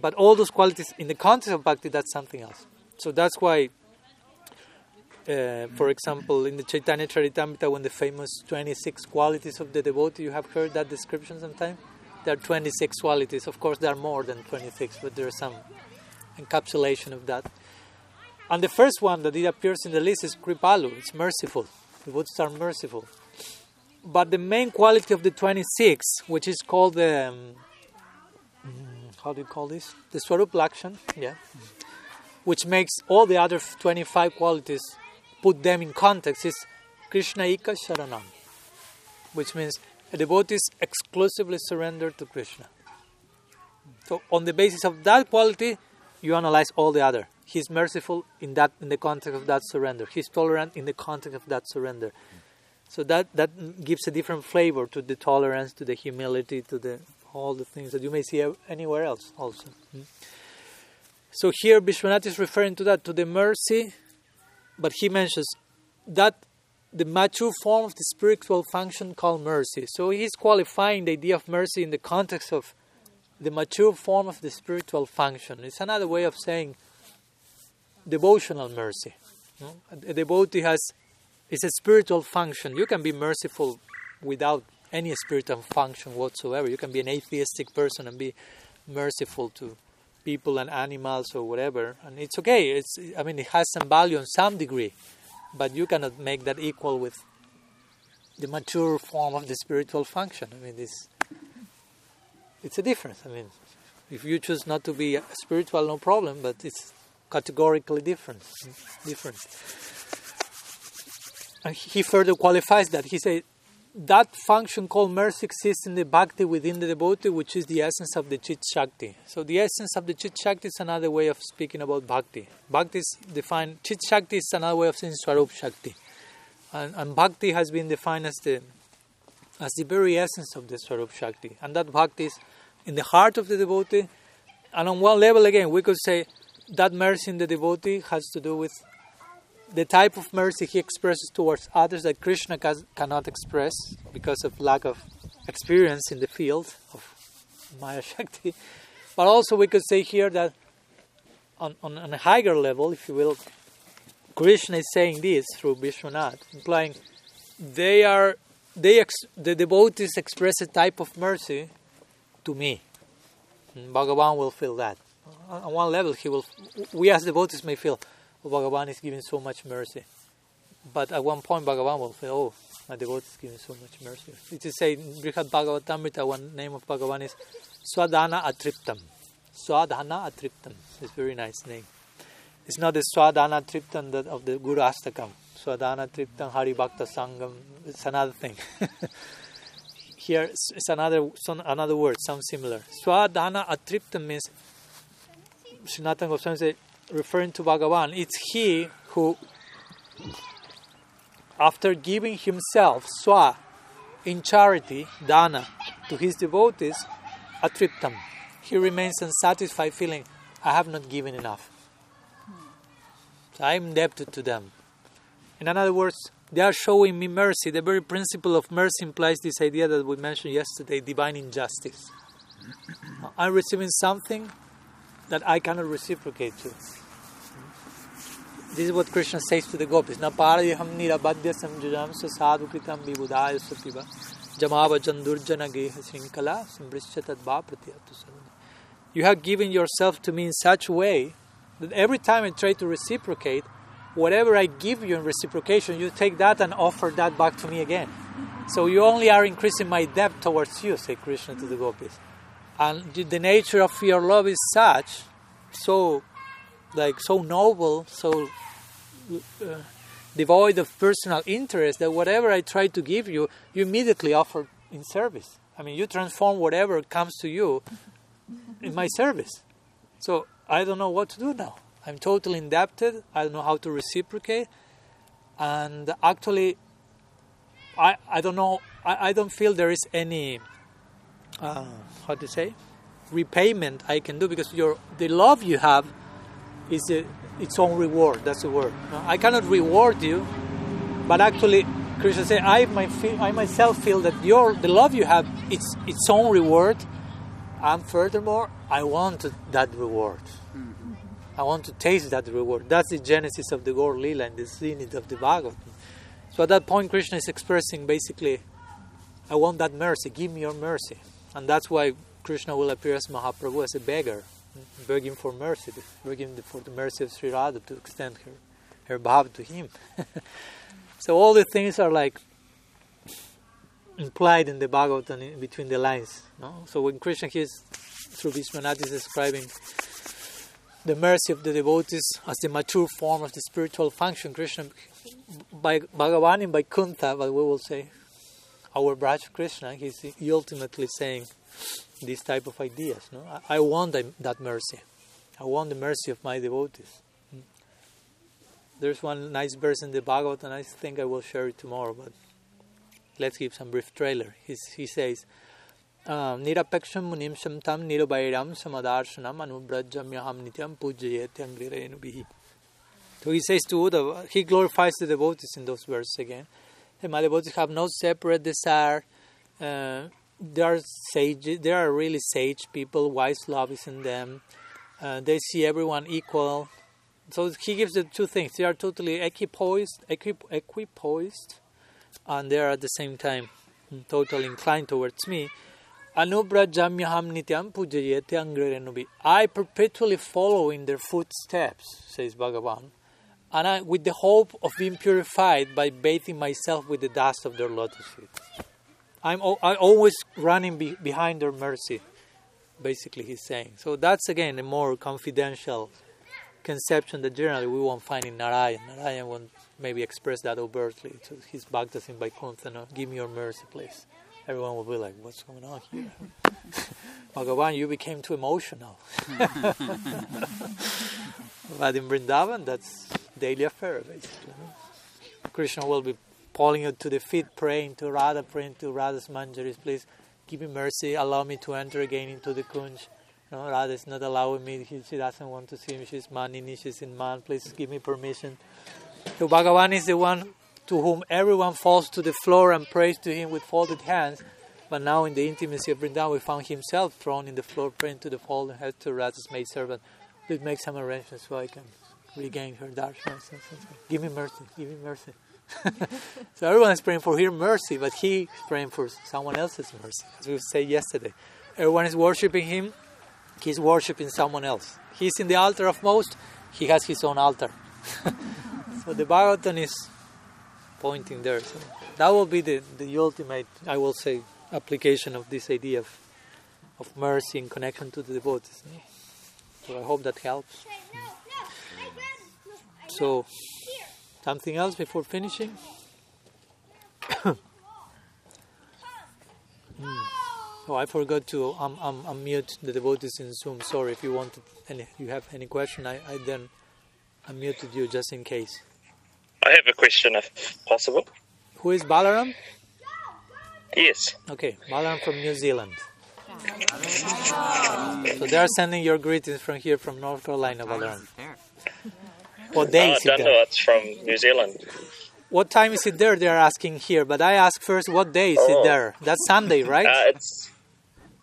but all those qualities in the context of bhakti, that's something else. So that's why uh, for example, in the Chaitanya Charitamrita, when the famous 26 qualities of the devotee, you have heard that description sometime? There are 26 qualities. Of course, there are more than 26, but there is some encapsulation of that. And the first one that it appears in the list is Kripalu. It's merciful. Devotees are merciful. But the main quality of the 26, which is called the. Um, how do you call this? The Swarup Lakshan, yeah. Which makes all the other 25 qualities, put them in context, is Krishna Ika Sharanam. Which means a devotee is exclusively surrendered to Krishna. So, on the basis of that quality, you analyze all the other. He's merciful in that in the context of that surrender. He's tolerant in the context of that surrender. So that that gives a different flavor to the tolerance, to the humility, to the all the things that you may see anywhere else also. So here Vishwanath is referring to that, to the mercy, but he mentions that the mature form of the spiritual function called mercy. So he's qualifying the idea of mercy in the context of the mature form of the spiritual function. It's another way of saying devotional mercy. A devotee has it's a spiritual function. You can be merciful without any spiritual function whatsoever. You can be an atheistic person and be merciful to people and animals or whatever, and it's okay. It's I mean it has some value in some degree, but you cannot make that equal with the mature form of the spiritual function. I mean this it's a difference. I mean if you choose not to be spiritual, no problem, but it's categorically different. Different. And he further qualifies that. He said that function called mercy exists in the bhakti within the devotee, which is the essence of the chit shakti. So the essence of the chit shakti is another way of speaking about bhakti. Bhakti is defined, chit shakti is another way of saying swarup shakti. And, and bhakti has been defined as the, as the very essence of the swarup shakti. And that bhakti is in the heart of the devotee. And on one level, again, we could say that mercy in the devotee has to do with the type of mercy he expresses towards others that Krishna cannot express because of lack of experience in the field of Maya Shakti. But also, we could say here that on, on, on a higher level, if you will, Krishna is saying this through Vishwanath, implying they are they ex, the devotees express a type of mercy to me. And Bhagavan will feel that. On one level, he will. We as devotees may feel Bhagavan is giving so much mercy. But at one point, Bhagavan will say, Oh, my devotee is giving so much mercy. It is said Brihad Bhagavatamrita, one name of Bhagavan is Swadhana Atriptam. Swadhana Atriptam. It's a very nice name. It's not the Swadhana Triptam of the Guru Ashtakam. Swadhana Triptam Hari Bhakta Sangam. It's another thing. Here, it's another some, another word, sounds similar. Swadhana Atriptam means Sanatana Goswami says referring to Bhagavan, it's he who, after giving himself, swa, in charity, dana, to his devotees, atriptam, he remains unsatisfied, feeling, I have not given enough. So I am indebted to them. In other words, they are showing me mercy. The very principle of mercy implies this idea that we mentioned yesterday divine injustice. I'm receiving something that I cannot reciprocate to. This is what Krishna says to the gopis. Na pratyatu You have given yourself to me in such a way that every time I try to reciprocate, whatever I give you in reciprocation, you take that and offer that back to me again. So you only are increasing my debt towards you, say Krishna to the gopis. And the nature of your love is such, so like so noble, so uh, devoid of personal interest that whatever I try to give you, you immediately offer in service. I mean, you transform whatever comes to you in my service. So I don't know what to do now. I'm totally indebted. I don't know how to reciprocate. And actually, I, I don't know, I, I don't feel there is any, uh, how to say, repayment I can do because your the love you have is a, its own reward. That's the word. I cannot reward you, but actually, Krishna said, I, my, I myself feel that your the love you have it's its own reward, and furthermore, I want that reward. Mm-hmm. I want to taste that reward. That's the genesis of the Gaur Lila and the zenith of the Bhagavatam. So at that point, Krishna is expressing basically, I want that mercy, give me your mercy. And that's why Krishna will appear as Mahaprabhu, as a beggar, begging for mercy, begging for the mercy of Sri Radha to extend her, her bhav to him. so all the things are like implied in the Bhagavatam in between the lines. No? So when Krishna is through Vishwanath is describing the mercy of the devotees as the mature form of the spiritual function, Krishna, by Bhagavan by Vaikuntha, but we will say, our Braj Krishna, he's ultimately saying these type of ideas. No? I, I want that mercy. I want the mercy of my devotees. Hmm. There's one nice verse in the Bhagavad, and I think I will share it tomorrow, but let's give some brief trailer. He's, he says, ah, Nirapeksham munim shamtam nirubairam samadarshanam anubrajamyaham nityam pujayetyam virenubihi. So he says to Uddhava, he glorifies the devotees in those verses again. My devotees have no separate desire. Uh, they are sage. They are really sage people. Wise love is in them. Uh, they see everyone equal. So he gives the two things. They are totally equipoised, equip, equipoised, and they are at the same time totally inclined towards me. Anubrajamyaham nityam pujayete angrerenubi. I perpetually follow in their footsteps, says Bhagavan, and I, with the hope of being purified by bathing myself with the dust of their lotus feet. I'm I always running be, behind their mercy, basically, he's saying. So that's again a more confidential conception that generally we won't find in Narayan. Narayan won't maybe express that overtly to his bhaktas in Vaikuntha. No? Give me your mercy, please everyone will be like, "What's going on here?" Bhagavan, you became too emotional. but in Vrindavan, that's daily affair, basically. Krishna will be pulling you to the feet, praying to Radha, praying to Radha's manjaris, please give me mercy, allow me to enter again into the kunj. No, Radha is not allowing me, she doesn't want to see me, she's manini, she's in man, please give me permission. So Bhagavan is the one to whom everyone falls to the floor and prays to him with folded hands. But now, in the intimacy of Vrindavan, we found himself thrown in the floor, praying to the fallen head to Radha's maid servant. Please make some arrangements so I can regain her darshan. Give me mercy, give me mercy. so everyone is praying for her mercy, but he is praying for someone else's mercy. As we said yesterday, everyone is worshiping him, he's worshiping someone else. He's in the altar of most, he has his own altar. so the Bhagavatam is pointing there. So that will be the, the ultimate, I will say, application of this idea of, of mercy in connection to the devotees. So I hope that helps. So, something else before finishing? mm. Oh, I forgot to um, um, unmute the devotees in Zoom. Sorry if you wanted any, you have any question. I, I then unmuted you just in case. I have a question, if possible. Who is Balaram? Yes. Okay, Balaram from New Zealand. So they are sending your greetings from here, from North Carolina, Balaram. What day is it there? It's from New Zealand. What time is it there? They are asking here, but I ask first, what day is oh. it there? That's Sunday, right? Uh, it's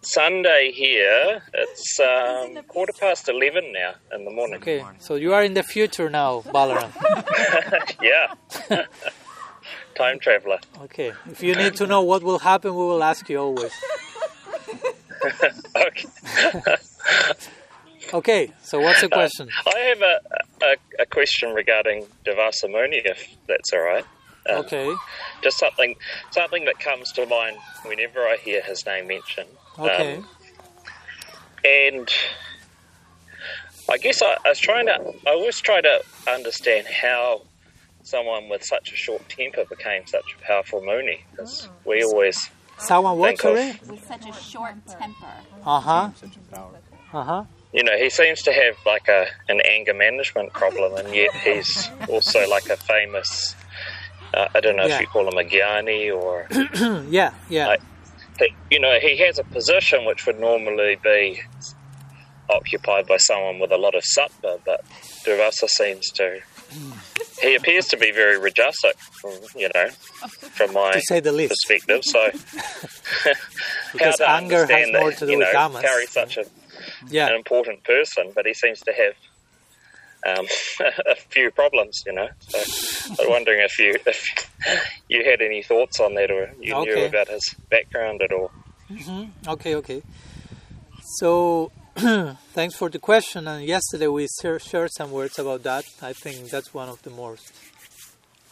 Sunday here. It's um, quarter past 11 now in the morning. Okay, so you are in the future now, Balaram. yeah. Time traveler. Okay, if you need to know what will happen, we will ask you always. okay. okay, so what's the question? Uh, I have a, a, a, question regarding Durvasa Muni, if that's all right. Um, okay. Just something something that comes to mind whenever I hear his name mentioned. Okay. Um, and I guess I, I, was trying to, I always try to understand how someone with such a short temper became such a powerful Muni. Because oh. we always. Someone what, sorry? With such a short temper. Uh huh. Uh huh. You know, he seems to have like a an anger management problem, and yet he's also like a famous. Uh, I don't know yeah. if you call him a Gyani or. yeah, yeah. Like, you know, he has a position which would normally be occupied by someone with a lot of sattva, but Durvasa seems to. He appears to be very rajasic, from, you know, from my to say the least. perspective. So, because how to anger has more that, to do you know, with Carry such a, yeah. an important person, but he seems to have um, a few problems, you know. So I'm wondering if you if you had any thoughts on that, or you Okay. knew about his background at all. Okay, okay. So, thanks for the question. And yesterday we shared some words about that. I think that's one of the most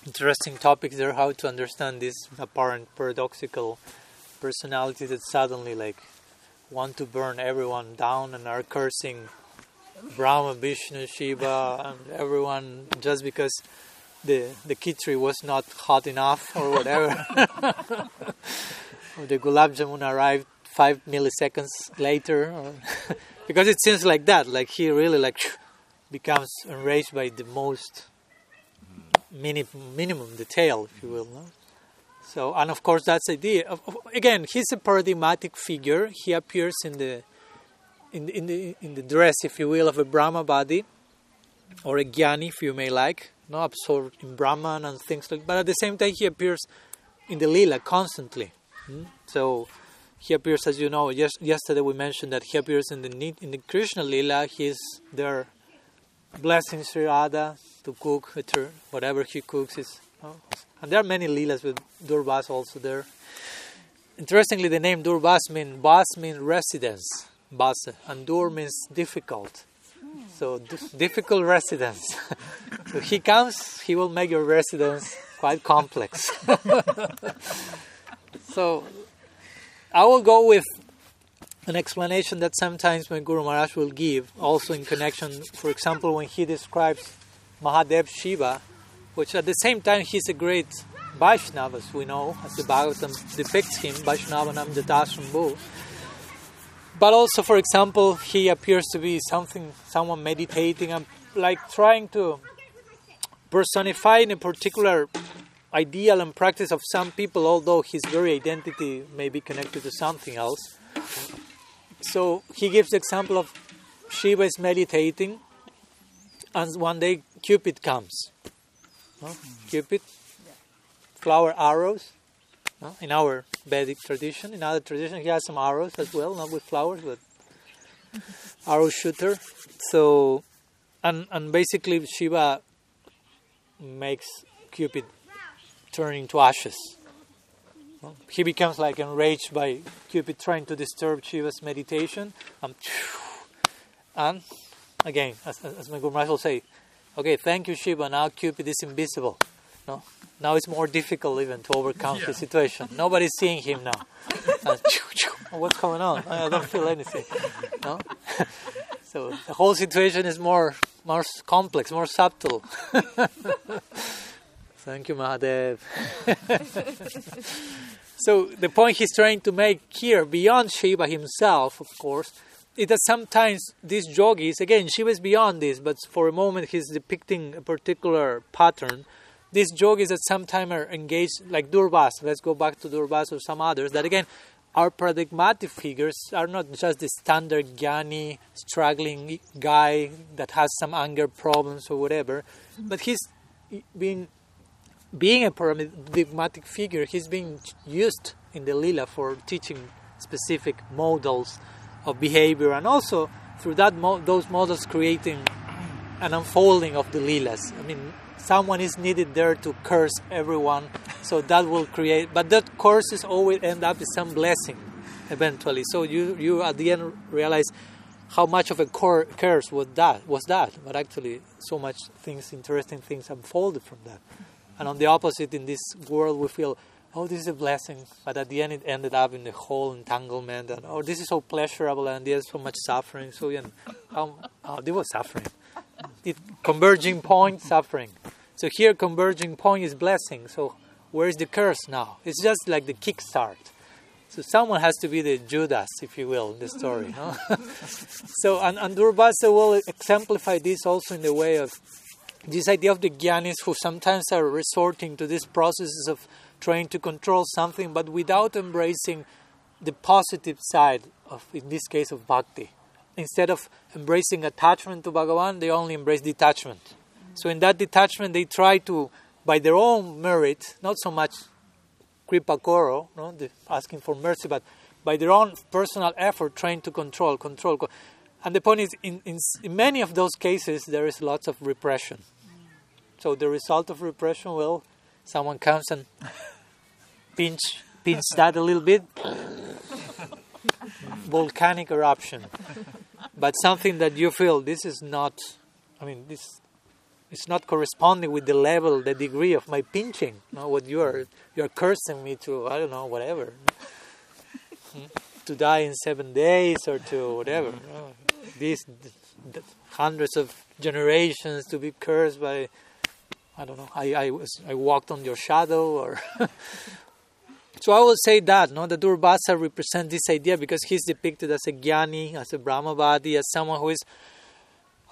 interesting topics there. How to understand this apparent paradoxical personality that suddenly like want to burn everyone down and are cursing Brahma, Vishnu, Shiva, and everyone just because the the kitri was not hot enough or whatever. the gulab jamun arrived five milliseconds later, because it seems like that. Like he really like becomes enraged by the most mini, minimum detail, if you will. No? So, and of course, that's the idea. Again, he's a paradigmatic figure. He appears in the in the, in the in the dress, if you will, of a Brahmavadi or a Jnani, if you may like, no absorbed in Brahman and things like. But at the same time, he appears in the lila constantly. Hmm? So he appears, as you know. Yes, yesterday we mentioned that he appears in the in the Krishna lila. He's there, blessing Sri Radha to cook whatever he cooks is. And there are many lilas with Durbas also there. Interestingly, the name Durbas means Bas means residence, Bas, and Dur means difficult. So difficult residence. so he comes, he will make your residence quite complex. so I will go with an explanation that sometimes my Guru Maharaj will give, also in connection, for example, when he describes Mahadev Shiva, which at the same time he's a great Vaishnava, as we know, as the Bhagavatam depicts him, Vaishnavanam yatha Shambhu. But also, for example, he appears to be something, someone meditating and like trying to personify in a particular ideal and practice of some people, although his very identity may be connected to something else. So he gives the example of Shiva is meditating, and one day Cupid comes. No? Cupid, flower arrows. In our Vedic tradition, in other tradition, he has some arrows as well, not with flowers, but arrow shooter. So, and and basically Shiva makes Cupid turn into ashes. He becomes like enraged by Cupid trying to disturb Shiva's meditation. Um, and again, as, as my Guru will say, okay, thank you Shiva, now Cupid is invisible. No? Now it's more difficult even to overcome the situation. Nobody's seeing him now. What's going on? I don't feel anything. No? so the whole situation is more more complex, more subtle. Thank you, Mahadev. so the point he's trying to make here, beyond Shiva himself, of course, is that sometimes these yogis, again, Shiva is beyond this, but for a moment he's depicting a particular pattern. These yogis that sometimes are engaged, like Durbas, let's go back to Durbas or some others, that again are paradigmatic figures, are not just the standard Jnani, struggling guy that has some anger problems or whatever, but he's being being a paradigmatic figure, he's being used in the lila for teaching specific models of behavior, and also through that mo- those models creating an unfolding of the lilas. I mean, someone is needed there to curse everyone, so that will create. But that curses always end up with some blessing, eventually. So you you at the end realize how much of a cor- curse was that was that, but actually so much things, interesting things unfolded from that. And on the opposite, in this world, we feel, oh, this is a blessing, but at the end, it ended up in the whole entanglement, and oh, this is so pleasurable, and there's so much suffering. So, yeah, um, oh, there was suffering. It, converging point, suffering. So here, converging point is blessing. So where is the curse now? It's just like the kickstart. So someone has to be the Judas, if you will, in the story. No? so and, and Durvasa will exemplify this also in the way of this idea of the Gyanis who sometimes are resorting to these processes of trying to control something, but without embracing the positive side of, in this case, of bhakti. Instead of embracing attachment to Bhagavan, they only embrace detachment. So in that detachment, they try to, by their own merit, not so much kripa koro, no, asking for mercy, but by their own personal effort, trying to control, control. co- And the point is, in, in, in many of those cases, there is lots of repression. So the result of repression, well, someone comes and pinch, pinch that a little bit, volcanic eruption. But something that you feel this is not, I mean, this it's not corresponding with the level, the degree of my pinching. You know, what you are you are cursing me to, I don't know, whatever, to die in seven days or to whatever. you know. These th- th- hundreds of generations to be cursed by, I don't know. I I was I walked on your shadow or. So I will say that, no, the Durvasa represents this idea because he's depicted as a jnani, as a Brahmavadi, as someone who is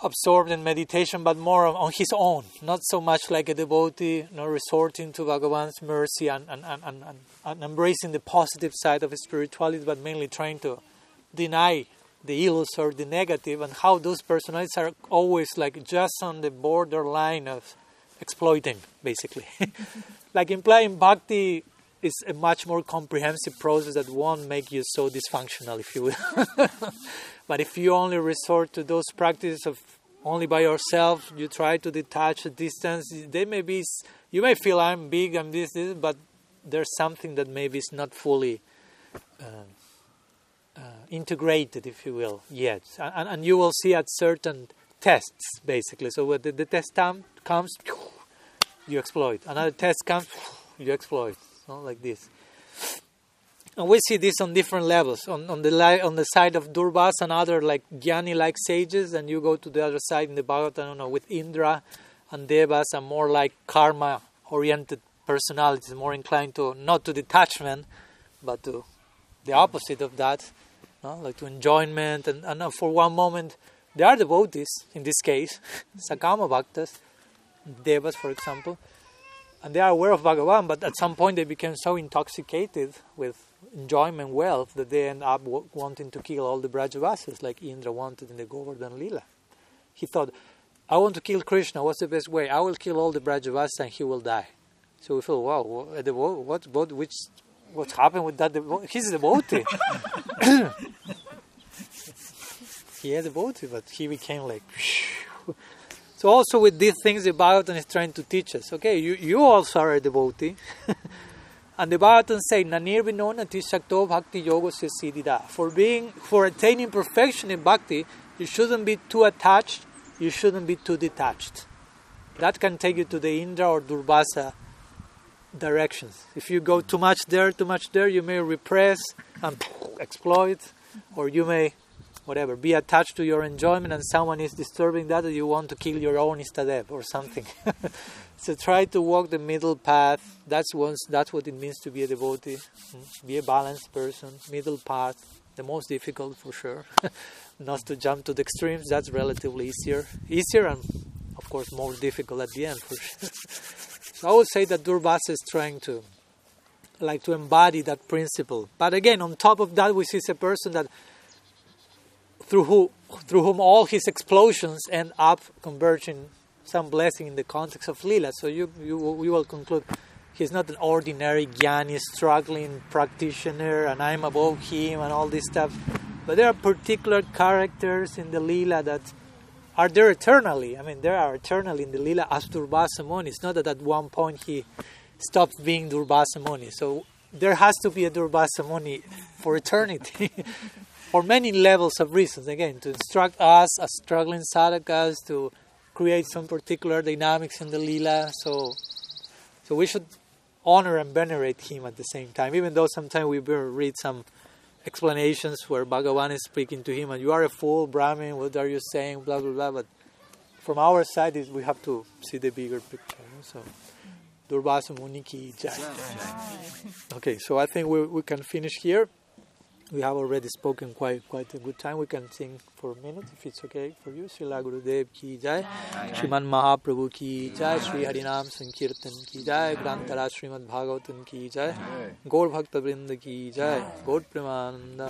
absorbed in meditation, but more on, his own, not so much like a devotee, you know, resorting to Bhagavan's mercy and, and, and, and, and, and embracing the positive side of spirituality, but mainly trying to deny the ills or the negative, and how those personalities are always like just on the borderline of exploiting, basically. like implying bhakti is a much more comprehensive process that won't make you so dysfunctional, if you will. but if you only resort to those practices of only by yourself, you try to detach a distance. They may be, you may feel I'm big, I'm this, this, but there's something that maybe is not fully uh, uh, integrated, if you will, yet. And, and you will see at certain tests, basically. So when the, the test time comes, you exploit. Another test comes, you exploit. So like this. And we see this on different levels. On, on the li- on the side of Durvas and other like Jnani like sages, and you go to the other side in the Bhagavatam, with Indra and Devas and more like karma oriented personalities, more inclined to not to detachment, but to the opposite of that, no? like to enjoyment. And, and uh, for one moment, they are devotees in this case, Sakama Bhaktas, Devas, for example and they are aware of Bhagavan, but at some point they became so intoxicated with enjoyment, wealth, that they end up w- wanting to kill all the Brajavasis, like Indra wanted in the Govardhan Lila. He thought, I want to kill Krishna, what's the best way? I will kill all the Brajavasis and he will die. So we feel, wow, what, eh, the, what, what, which, what's happened with that? devo- He's a devotee. he is a devotee, but he became like... So also with these things, the Bhagavatam is trying to teach us. Okay, you, you also are a devotee. and the Bhagavatam say, Nanir shakto bhakti yoga siddhida. For being, for attaining perfection in bhakti, you shouldn't be too attached, you shouldn't be too detached. That can take you to the Indra or Durvasa directions. If you go too much there, too much there, you may repress and exploit, or you may whatever, be attached to your enjoyment and someone is disturbing that, you want to kill your own istadev or something. so try to walk the middle path. That's once, that's what it means to be a devotee. Mm, Be a balanced person, middle path, the most difficult for sure. Not to jump to the extremes, that's relatively easier. Easier and of course more difficult at the end for sure. so I would say that Durvasa is trying to like to embody that principle. But again, on top of that we see a person that through who through whom all his explosions end up converging some blessing in the context of lila. So you you we will conclude he's not an ordinary jnani struggling practitioner and I'm above him and all this stuff. But there are particular characters in the lila that are there eternally. I mean, there are eternally in the lila as Durvasa Muni. It's not that at one point he stopped being Durvasa Muni. So there has to be a Durvasa Muni for eternity. for many levels of reasons. Again, to instruct us as struggling sadhakas to create some particular dynamics in the lila. So, so we should honor and venerate him at the same time. Even though sometimes we read some explanations where Bhagavan is speaking to him, and you are a fool, Brahmin. What are you saying? Blah blah blah. But from our side, is we have to see the bigger picture. So. Durvasa Muni ki jai. Okay, so I think we, we can finish here. We have already spoken quite quite a good time. We can sing for a minute if it's okay for you. Srila Gurudev ki jai. Shriman Mahaprabhu ki jai. Shri Harinam Sankirtan ki jai. Grantharaj Srimad Bhagavatam ki jai. Gaur Bhakta Vrinda ki jai. Gaur Premananda.